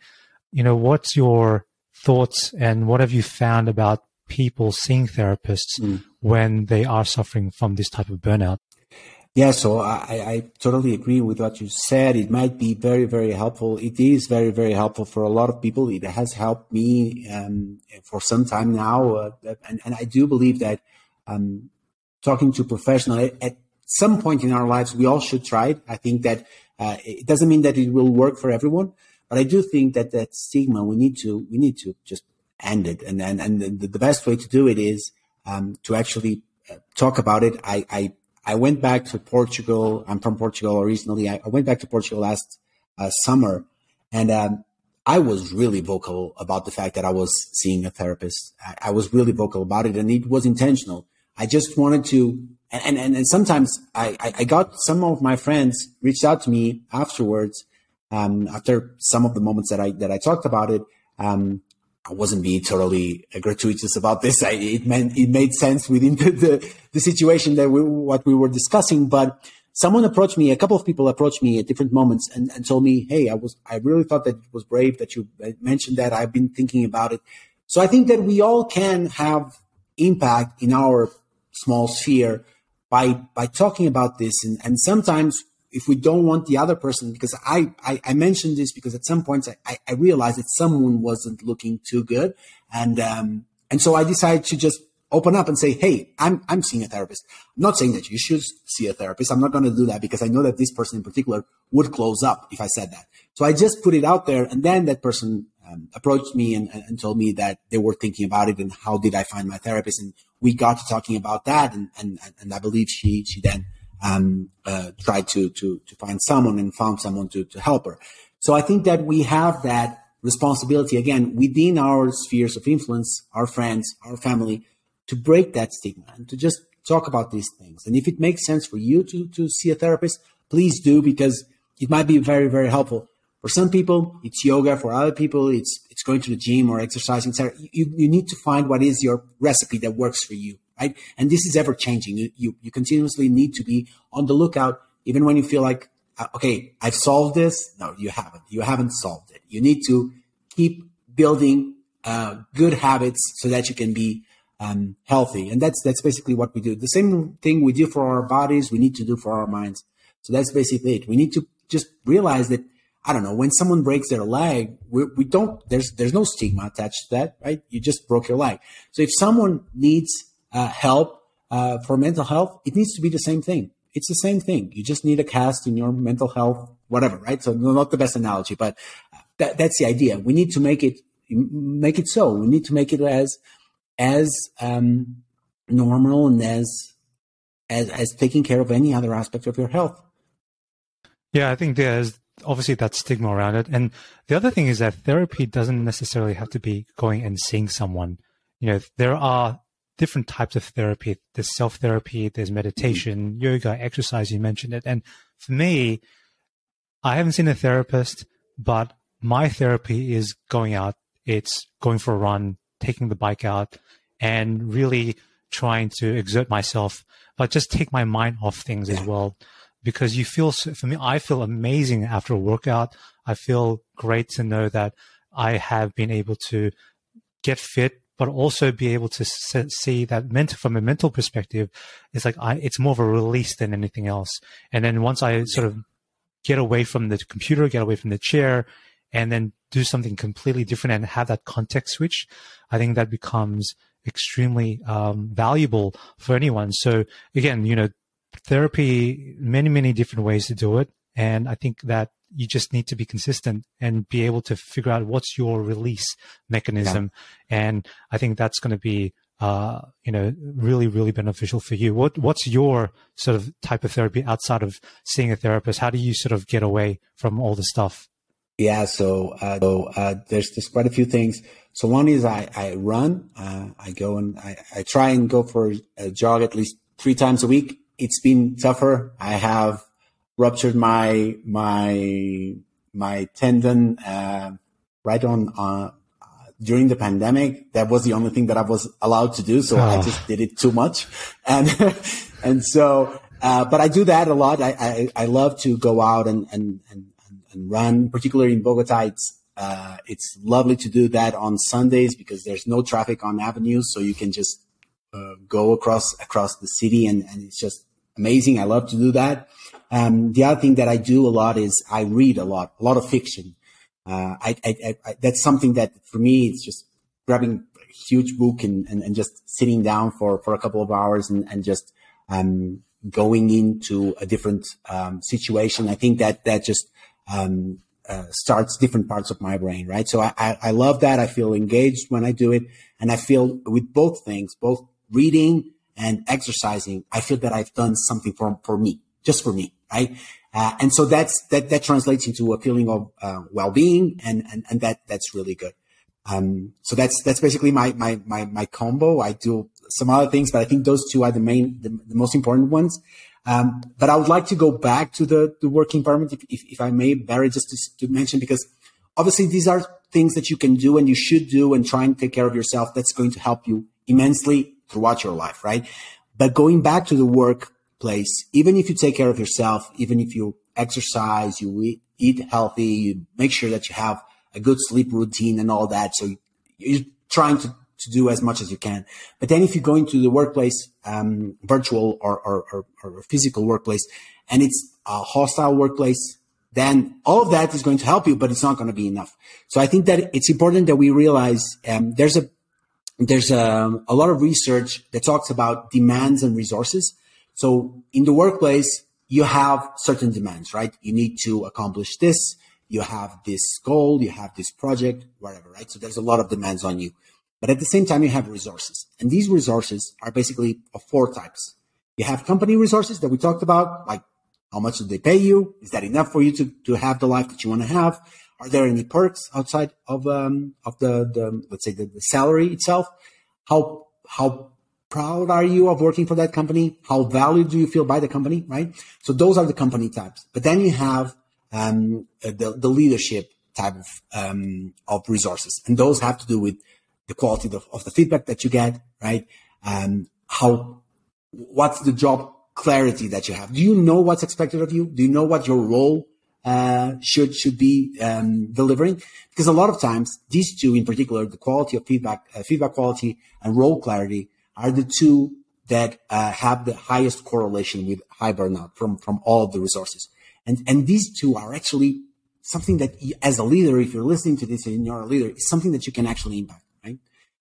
You know, what's your thoughts and what have you found about people seeing therapists mm. when they are suffering from this type of burnout?
Yeah, so I, I totally agree with what you said. It might be very, very helpful. It is very, very helpful for a lot of people. It has helped me um, for some time now, uh, and, and, I do believe that um, talking to professionals at some point in our lives, we all should try it. I think that uh, it doesn't mean that it will work for everyone, but I do think that that stigma we need to we need to just end it, and and and the, the best way to do it is um, to actually uh, talk about it. I, I I went back to Portugal. I'm from Portugal originally. I, I went back to Portugal last uh, summer, and um, I was really vocal about the fact that I was seeing a therapist. I, I, was really vocal about it, and it was intentional. I just wanted to, and and, and sometimes I, I got some of my friends reached out to me afterwards um, after some of the moments that I that I talked about it, um, I wasn't being totally gratuitous about this. I, it meant it made sense within the, the, the situation that we, what we were discussing. But someone approached me, a couple of people approached me at different moments and, and told me, "Hey, I was I really thought that it was brave that you mentioned that. I've been thinking about it." So I think that we all can have impact in our small sphere by by talking about this, and, and sometimes if we don't want the other person, because I, I, I mentioned this because at some points I, I realized that someone wasn't looking too good. And, um, and so I decided to just open up and say, Hey, I'm, I'm seeing a therapist. I'm not saying that you should see a therapist. I'm not going to do that because I know that this person in particular would close up if I said that. So I just put it out there. And then that person um, approached me and, and, told me that they were thinking about it and how did I find my therapist. And we got to talking about that. And, and, and I believe she, she then um, uh, tried to, to, to find someone and found someone to, to help her. So I think that we have that responsibility again within our spheres of influence, our friends, our family, to break that stigma and to just talk about these things. And if it makes sense for you to, to see a therapist, please do because it might be very, very helpful. For some people, it's yoga. For other people, it's it's going to the gym or exercising. You, you need to find what is your recipe that works for you right? And this is ever changing. You, you, you continuously need to be on the lookout, even when you feel like uh, okay, I've solved this. No, you haven't. You haven't solved it. You need to keep building uh, good habits so that you can be um, healthy. And that's that's basically what we do. The same thing we do for our bodies, we need to do for our minds. So that's basically it. We need to just realize that I don't know when someone breaks their leg, we, we don't. There's there's no stigma attached to that, right? You just broke your leg. So if someone needs uh, help uh, for mental health, it needs to be the same thing. It's the same thing. You just need a cast in your mental health, whatever, right? So not the best analogy, but that, that's the idea. We need to make it make it so. We need to make it as as um, normal and as as as taking care of any other aspect of your health.
Yeah, I think there's obviously that stigma around it, and the other thing is that therapy doesn't necessarily have to be going and seeing someone. You know, there are different types of therapy. There's self therapy, there's meditation, mm-hmm. yoga, exercise. You mentioned it, and for me, I haven't seen a therapist, but my therapy is going out. It's going for a run, taking the bike out, and really trying to exert myself, but just take my mind off things as well. Because you feel, for me, I feel amazing after a workout. I feel great to know that I have been able to get fit, but also be able to see that mental, from a mental perspective, it's like I, it's more of a release than anything else. And then once I sort of get away from the computer, get away from the chair, and then do something completely different and have that context switch, I think that becomes extremely um, valuable for anyone. So again, you know, therapy, many, many different ways to do it. And I think that you just need to be consistent and be able to figure out what's your release mechanism. Yeah. And I think that's going to be, uh, you know, really, really beneficial for you. What, what's your sort of type of therapy outside of seeing a therapist? How do you sort of get away from all the stuff?
Yeah, so, uh, so uh, there's there's quite a few things. So one is I I run. Uh, I go and I, I try and go for a jog at least three times a week. It's been tougher. I have ruptured my my my tendon uh, right on uh, during the pandemic. That was the only thing that I was allowed to do, so oh. I just did it too much, and and so. Uh, but I do that a lot. I, I, I love to go out and, and, and and run, particularly in Bogota. It's uh, it's lovely to do that on Sundays because there's no traffic on avenues, so you can just uh, go across across the city, and, and it's just amazing. I love to do that. Um, the other thing that I do a lot is I read a lot, a lot of fiction. Uh, I, I, I, that's something that for me, it's just grabbing a huge book and, and, and just sitting down for, for a couple of hours and, and just um, going into a different um, situation. I think that that just um, uh, starts different parts of my brain, right? So I, I, I, love that. I feel engaged when I do it. And I feel with both things, both reading and exercising, I feel that I've done something for, for me, just for me, right? Uh, and so that's, that, that translates into a feeling of, uh, well-being and, and, and that, that's really good. Um, so that's, that's basically my, my, my, my combo. I do some other things, but I think those two are the main, the, the most important ones. Um, but I would like to go back to the, the work environment, if, if, if I may, Barry, just to, to, mention, because obviously these are things that you can do and you should do and try and take care of yourself. That's going to help you immensely throughout your life, right? But going back to the workplace, even if you take care of yourself, even if you exercise, you eat, eat healthy, you make sure that you have a good sleep routine and all that. So you're trying to to do as much as you can. But then if you go into the workplace, um, virtual or, or, or, or physical workplace, and it's a hostile workplace, then all of that is going to help you, but it's not going to be enough. So I think that it's important that we realize um, there's a there's a, a lot of research that talks about demands and resources. So in the workplace, you have certain demands, right? You need to accomplish this. You have this goal. You have this project, whatever, right? So there's a lot of demands on you. But at the same time, you have resources. And these resources are basically of four types. You have company resources that we talked about, like how much do they pay you? Is that enough for you to, to have the life that you want to have? Are there any perks outside of, um, of the, the, let's say the, the salary itself? How, how proud are you of working for that company? How valued do you feel by the company? Right. So those are the company types. But then you have, um, the, the leadership type of, um, of resources. And those have to do with the quality of, of the feedback that you get, right? Um, how, what's the job clarity that you have. Do you know what's expected of you? Do you know what your role uh, should should be um, delivering? Because a lot of times, these two in particular, the quality of feedback, uh, feedback quality, and role clarity, are the two that uh, have the highest correlation with high burnout from from all of the resources. And and these two are actually something that, you, as a leader, if you're listening to this and you're a leader, is something that you can actually impact. Right?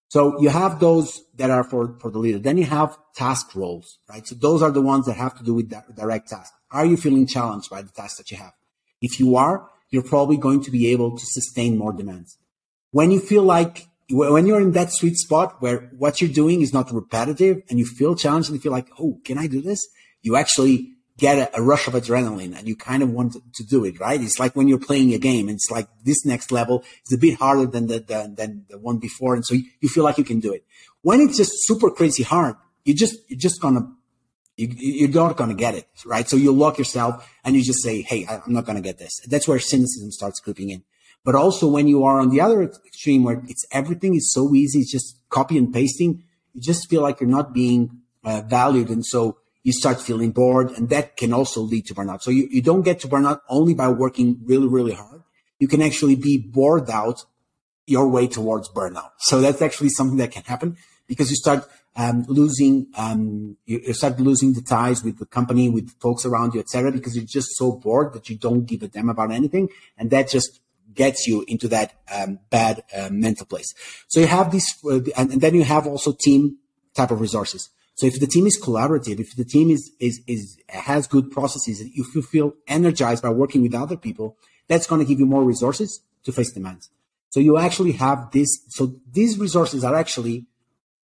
So you have those that are for, for the leader. Then you have task roles, right? So those are the ones that have to do with direct tasks. Are you feeling challenged by the tasks that you have? If you are, you're probably going to be able to sustain more demands. When you feel like, when you're in that sweet spot where what you're doing is not repetitive and you feel challenged and you feel like, oh, can I do this? You actually get a, a, rush of adrenaline and you kind of want to, do it, right? It's like when you're playing a game and it's like this next level is a bit harder than the, the than the one before. And so you, you, feel like you can do it. When it's just super crazy hard, you just, you're just gonna, you, you're not gonna get it, right? So you lock yourself and you just say, Hey, I'm not gonna get this. That's where cynicism starts creeping in. But also when you are on the other extreme where it's everything is so easy, it's just copy and pasting, you just feel like you're not being uh, valued. And so you start feeling bored and that can also lead to burnout. So you, you don't get to burnout only by working really, really hard. You can actually be bored out your way towards burnout. So that's actually something that can happen because you start um, losing, um, you, start losing the ties with the company, with folks around you, etc. Because you're just so bored that you don't give a damn about anything, and that just gets you into that um, bad uh, mental place. So you have this, uh, and, and then you have also team type of resources. So if the team is collaborative, if the team is, is, is, has good processes, if you feel energized by working with other people, that's going to give you more resources to face demands. So you actually have this. So these resources are actually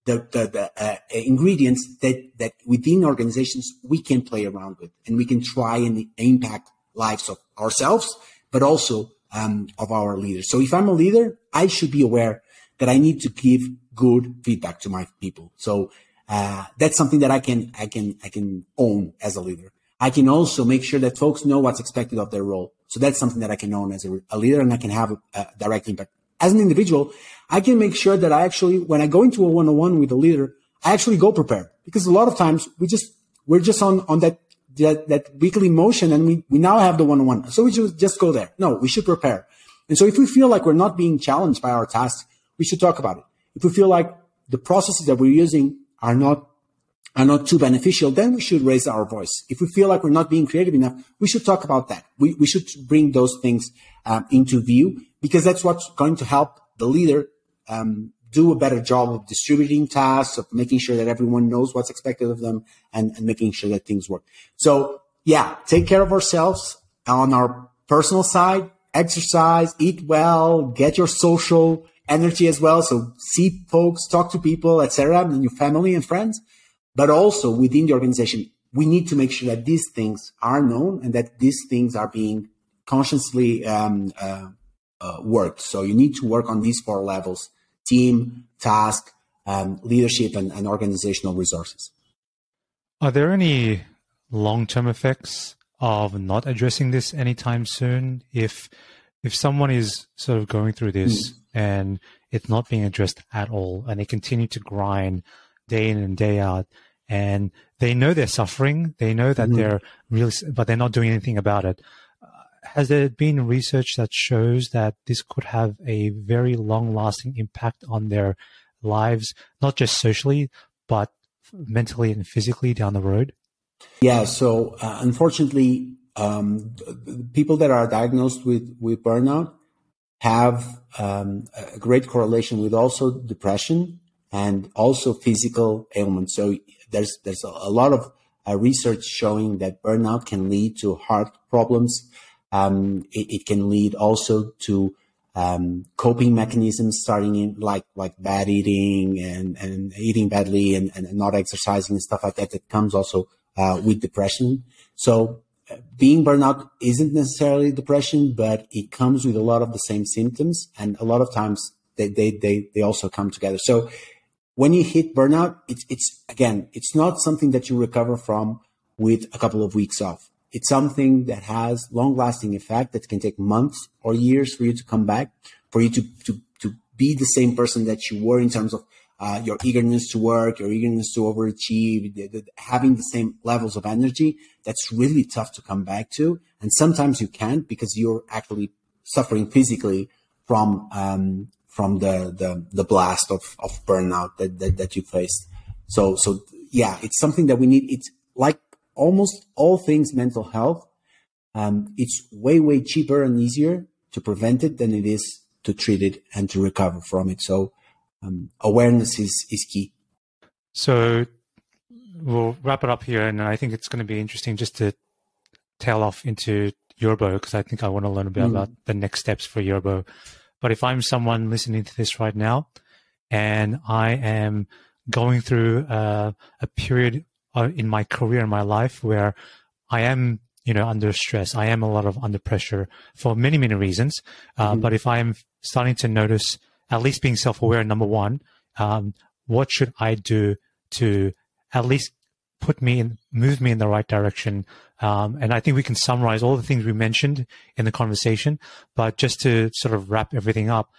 the, the, the uh, ingredients that, that within organizations we can play around with and we can try and impact lives of ourselves, but also um, of our leaders. So if I'm a leader, I should be aware that I need to give good feedback to my people. So uh, that's something that I can, I can, I can own as a leader. I can also make sure that folks know what's expected of their role. So that's something that I can own as a, a leader and I can have a, a, direct impact. As an individual, I can make sure that I actually, when I go into a one-on-one with a leader, I actually go prepared because a lot of times we just, we're just on, on that, that, that weekly motion and we, we now have the one-on-one. So we should just go there. No, we should prepare. And so if we feel like we're not being challenged by our tasks, we should talk about it. If we feel like the processes that we're using are not are not too beneficial, then we should raise our voice. If we feel like we're not being creative enough, we should talk about that. We, we should bring those things um, into view because that's what's going to help the leader um, do a better job of distributing tasks, of making sure that everyone knows what's expected of them, and, and making sure that things work. So, yeah, take care of ourselves on our personal side, exercise, eat well, get your social energy as well. So see folks, talk to people, etc., and your family and friends. But also within the organization, we need to make sure that these things are known and that these things are being consciously um, uh, uh, worked. So you need to work on these four levels: team, task, um, leadership, and, and organizational resources.
Are there any long-term effects of not addressing this anytime soon? If if someone is sort of going through this mm. and it's not being addressed at all, and they continue to grind day in and day out, and they know they're suffering, they know that mm they're really, but they're not doing anything about it. Has there been research that shows that this could have a very long-lasting impact on their lives, not just socially, but mentally and physically down the road?
Yeah. So uh, unfortunately, um, people that are diagnosed with, with burnout have um, a great correlation with also depression and also physical ailments. So there's there's a lot of uh, research showing that burnout can lead to heart problems. Um, it, it, can lead also to um, coping mechanisms starting in like like bad eating and, and eating badly and, and not exercising and stuff like that that comes also uh, with depression. So being burnout isn't necessarily depression, but it comes with a lot of the same symptoms. And a lot of times they, they, they, they also come together. So when you hit burnout, it's, it's again, it's not something that you recover from with a couple of weeks off. It's something that has long lasting effect that can take months or years for you to come back, for you to, to, to be the same person that you were in terms of uh, your eagerness to work, your eagerness to overachieve, the, the, having the same levels of energy, that's really tough to come back to. And sometimes you can't because you're actually suffering physically from um, from the, the, the blast of, of burnout that, that, that you faced. So so yeah, it's something that we need. It's like almost all things mental health. Um, it's way way cheaper and easier to prevent it than it is to treat it and to recover from it. So um, awareness is is key.
So we'll wrap it up here, and I think it's going to be interesting just to tail off into Yerbo because I think I want to learn a bit mm. about the next steps for Yerbo. But if I'm someone listening to this right now, and I am going through uh, a period uh, in my career in my life where I am you know under stress. I am a lot of under pressure for many many reasons. Uh, mm-hmm. but if i'm starting to notice at least being self-aware number one um, what should i do to at least put me in move me in the right direction? Um, and i think we can summarize all the things we mentioned in the conversation but just to sort of wrap everything up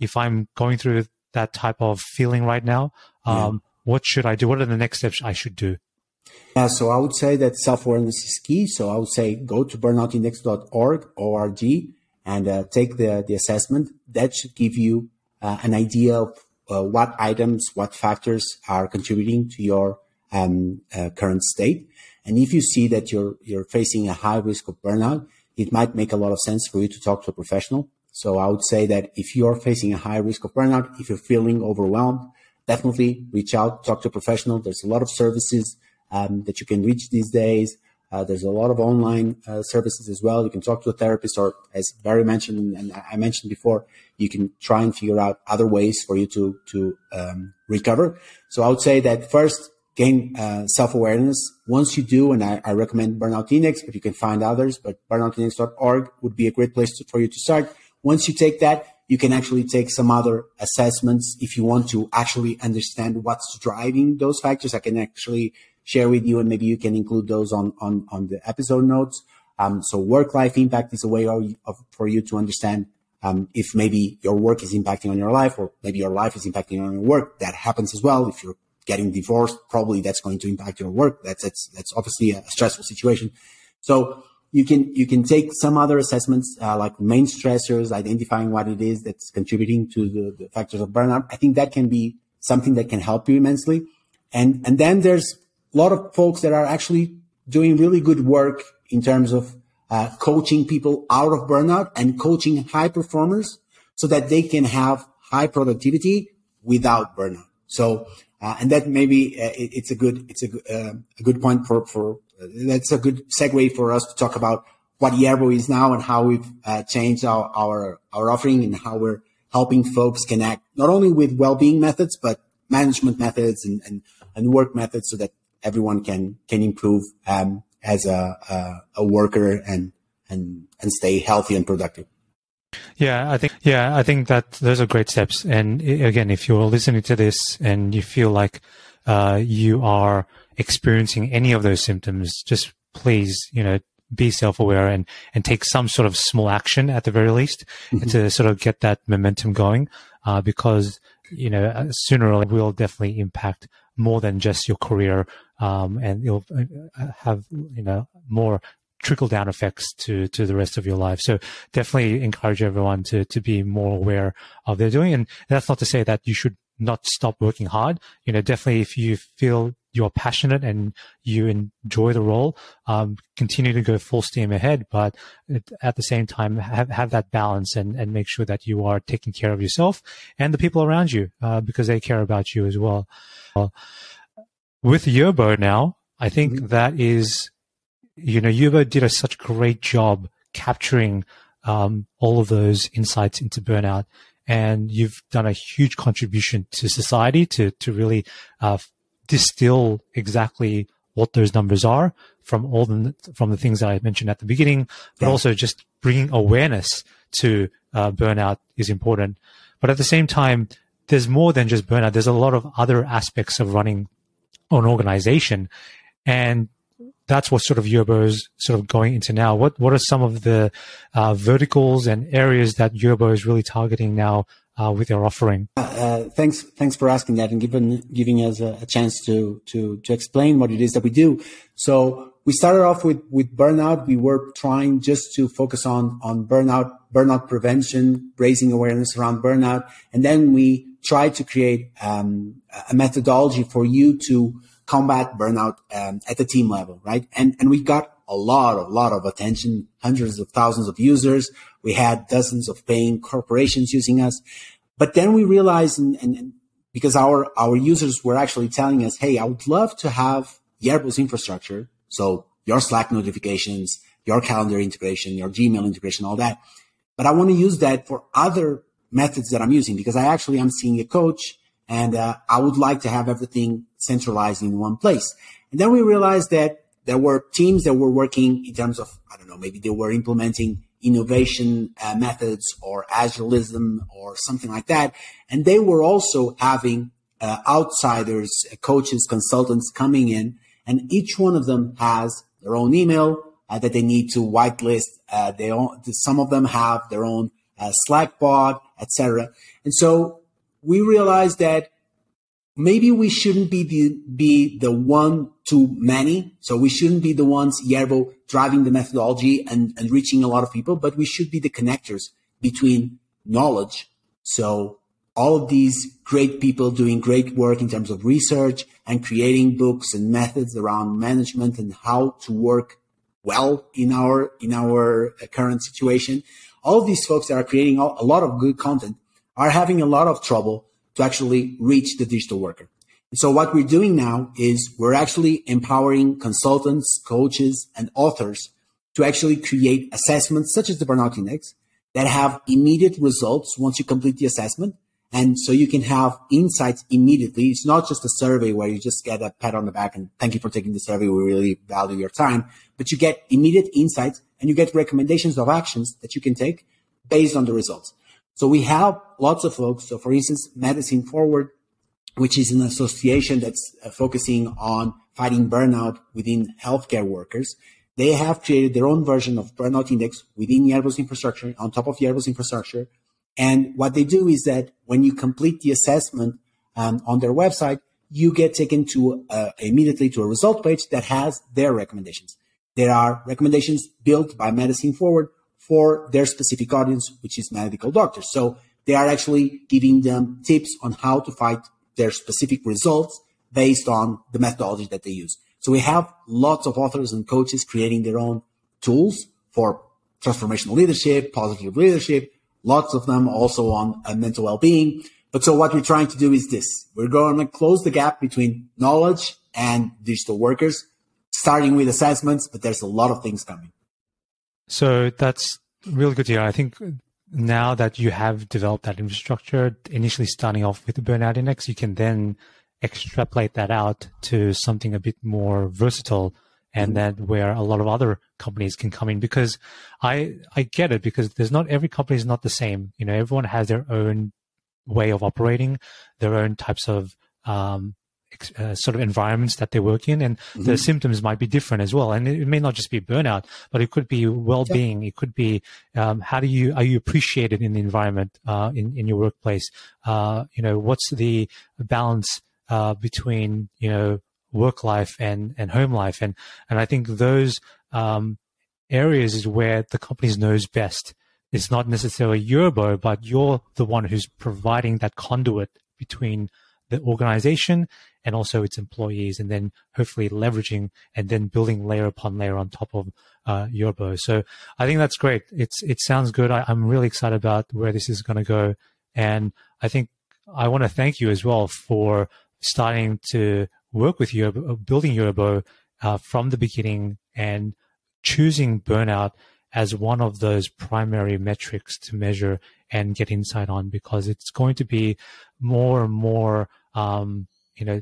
if i'm going through that type of feeling right now um, yeah. what should i do? What are the next steps i should do
yeah, so I would say that self-awareness is key. So I would say go to burnoutindex.org, O-R-G, and uh, take the, the assessment. That should give you uh, an idea of uh, what items, what factors are contributing to your um, uh, current state. And if you see that you're, you're facing a high risk of burnout, it might make a lot of sense for you to talk to a professional. So I would say that if you're facing a high risk of burnout, if you're feeling overwhelmed, definitely reach out, talk to a professional. There's a lot of services um, that you can reach these days. Uh, there's a lot of online uh, services as well. You can talk to a therapist, or as Barry mentioned and I mentioned before, you can try and figure out other ways for you to to um, recover. So I would say that first gain uh, self awareness. Once you do, and I, I, recommend Burnout Index, but you can find others. But burnoutindex.org would be a great place to, for you to start. Once you take that, you can actually take some other assessments if you want to actually understand what's driving those factors. I can actually share with you, and maybe you can include those on on on the episode notes. Um, so work life impact is a way of, of, for you to understand um, if maybe your work is impacting on your life, or maybe your life is impacting on your work. That happens as well. If you're getting divorced, probably that's going to impact your work. That's that's that's obviously a stressful situation. So you can you can take some other assessments uh, like main stressors, identifying what it is that's contributing to the, the factors of burnout. I think that can be something that can help you immensely. And and then there's lot of folks that are actually doing really good work in terms of uh, coaching people out of burnout and coaching high performers so that they can have high productivity without burnout. So, uh, and that maybe uh, it, it's a good, it's a, uh, a good point for, for, uh, that's a good segue for us to talk about what Yerbo is now and how we've uh, changed our, our, our offering and how we're helping folks connect not only with well-being methods, but management methods and, and, and work methods so that everyone can can improve um, as a, a, a worker and and and stay healthy and productive.
Yeah, I think yeah, I think that those are great steps. And again, if you're listening to this and you feel like uh, you are experiencing any of those symptoms, just please, you know, be self-aware and and take some sort of small action at the very least mm-hmm. to sort of get that momentum going. Uh, because you know, sooner or later will definitely impact more than just your career, um, and you'll uh, have you know more trickle down effects to to the rest of your life. So definitely encourage everyone to to be more aware of their doing. And that's not to say that you should not stop working hard. You know, definitely if you feel you're passionate and you enjoy the role, um, continue to go full steam ahead. But at the same time, have, have that balance and, and make sure that you are taking care of yourself and the people around you, uh, because they care about you as well. Uh, with Yerbo now, I think mm-hmm. that is, you know, Yerbo did a such great job capturing um, all of those insights into burnout and you've done a huge contribution to society to to really uh, distill exactly what those numbers are from all the from the things that I mentioned at the beginning, but yeah. also just bringing awareness to uh, burnout is important. But at the same time, there's more than just burnout. There's a lot of other aspects of running an organization, and that's what sort of Yerbo is sort of going into now. What what are some of the uh, verticals and areas that Yerbo is really targeting now uh, with your offering?
Uh, thanks, thanks for asking that and giving giving us a, a, chance to to to explain what it is that we do. So we started off with with burnout. We were trying just to focus on on burnout, burnout prevention, raising awareness around burnout, and then we tried to create um, a methodology for you to combat burnout um, at the team level, right? And and we got a lot of lot of attention, hundreds of thousands of users. We had dozens of paying corporations using us. But then we realized, and, and because our, our users were actually telling us, Hey, I would love to have Yerbo's infrastructure. So your Slack notifications, your calendar integration, your Gmail integration, all that. But I want to use that for other methods that I'm using because I actually am seeing a coach and uh, I would like to have everything centralized in one place. And then we realized that there were teams that were working in terms of, I don't know, maybe they were implementing innovation uh, methods or agilism or something like that. And they were also having uh, outsiders, uh, coaches, consultants coming in, and each one of them has their own email uh, that they need to whitelist. Uh, they some of them have their own uh, Slack bot, etc. And so we realized that maybe we shouldn't be the, be the one too many. So we shouldn't be the ones, Yerbo, driving the methodology and, and reaching a lot of people, but we should be the connectors between knowledge. So all of these great people doing great work in terms of research and creating books and methods around management and how to work well in our, in our uh, current situation. All these folks that are creating a lot of good content are having a lot of trouble to actually reach the digital worker. And so what we're doing now is we're actually empowering consultants, coaches, and authors to actually create assessments such as the Burnout Index that have immediate results once you complete the assessment. And so you can have insights immediately. It's not just a survey where you just get a pat on the back and thank you for taking the survey. We really value your time, but you get immediate insights and you get recommendations of actions that you can take based on the results. So we have lots of folks. So for instance, Medicine Forward, which is an association that's uh, focusing on fighting burnout within healthcare workers. They have created their own version of burnout index within Yerbo's infrastructure, on top of Yerbo's infrastructure. And what they do is that when you complete the assessment um, on their website, you get taken to uh, immediately to a result page that has their recommendations. There are recommendations built by Medicine Forward for their specific audience, which is medical doctors. So they are actually giving them tips on how to fight their specific results based on the methodology that they use. So we have lots of authors and coaches creating their own tools for transformational leadership, positive leadership, lots of them also on uh, mental well-being. But so what we're trying to do is this. We're going to close the gap between knowledge and digital workers, starting with assessments, but there's a lot of things coming.
So that's really good to hear. I think now that you have developed that infrastructure, initially starting off with the burnout index, you can then extrapolate that out to something a bit more versatile and mm-hmm. that where a lot of other companies can come in because I I get it because there's not every company is not the same. You know, everyone has their own way of operating, their own types of um, uh, sort of environments that they work in, and mm-hmm. the symptoms might be different as well. And it, may not just be burnout, but it could be well-being. Yeah. It could be um, how do you are you appreciated in the environment uh, in in your workplace? Uh, you know, what's the balance uh, between you know work life and and home life? And and I think those um, areas is where the companies knows best. It's not necessarily Yerbo, but you're the one who's providing that conduit between the organization and also its employees, and then hopefully leveraging and then building layer upon layer on top of uh, Yerbo. So I think that's great. It's it sounds good. I, am really excited about where this is going to go, and I think I want to thank you as well for starting to work with Yerbo, uh, building Yerbo uh, from the beginning, and choosing burnout as one of those primary metrics to measure and get insight on because it's going to be more and more um, you know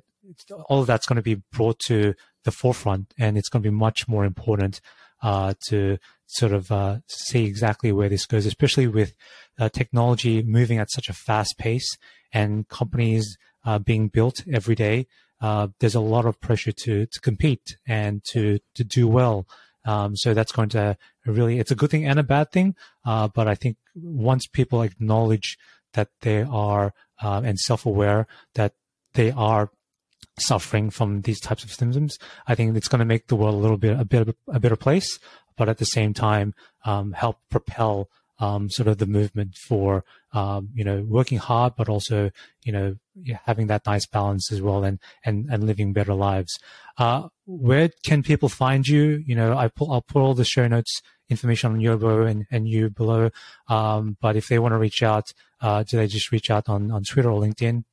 all of that's going to be brought to the forefront and it's going to be much more important uh, to sort of uh, see exactly where this goes, especially with uh, technology moving at such a fast pace and companies uh, being built every day. Uh, there's a lot of pressure to to compete and to to do well. Um, so that's going to really it's a good thing and a bad thing. Uh, but I think once people acknowledge that they are and self-aware that they are suffering from these types of symptoms, I think it's going to make the world a little bit a bit a better place, but at the same time um, help propel um, sort of the movement for um, you know working hard, but also you know having that nice balance as well, and and and living better lives. Uh, where can people find you? You know, I pull, I'll put all the show notes information on Yerbo and, and you below. Um, but if they want to reach out, uh, do they just reach out on, on Twitter or LinkedIn?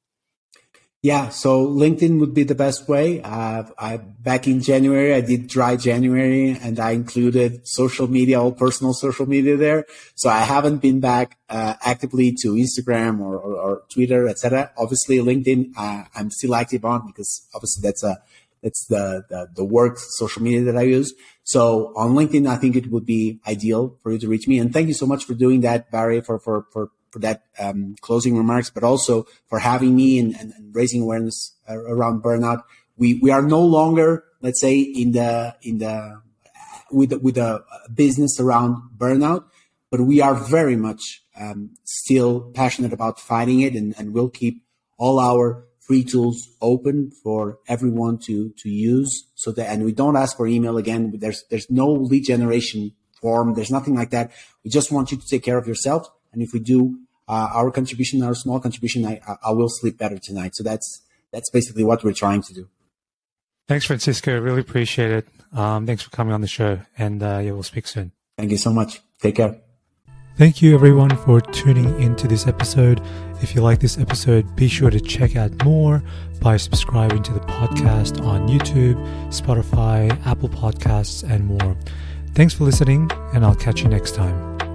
Yeah, so LinkedIn would be the best way. Uh, I back in January, I did dry January, and I included social media, all personal social media there. So I haven't been back uh, actively to Instagram or, or, or Twitter, etc. Obviously, LinkedIn uh, I'm still active on because obviously that's a that's the, the the work social media that I use. So on LinkedIn, I think it would be ideal for you to reach me. And thank you so much for doing that, Barry, for for for for that um, closing remarks, but also for having me and, and, and raising awareness around burnout. We we are no longer, let's say, in the in the with with a business around burnout, but we are very much um, still passionate about fighting it, and, and we'll keep all our free tools open for everyone to to use. So that and we don't ask for email again. There's there's no lead generation form. There's nothing like that. We just want you to take care of yourself and if we do uh, our contribution, our small contribution, I, I will sleep better tonight. So that's that's basically what we're trying to do.
Thanks, Francisco. Really appreciate it. Um, thanks for coming on the show, and uh, yeah, we'll speak soon.
Thank you so much. Take care.
Thank you, everyone, for tuning into this episode. If you like this episode, be sure to check out more by subscribing to the podcast on YouTube, Spotify, Apple Podcasts, and more. Thanks for listening, and I'll catch you next time.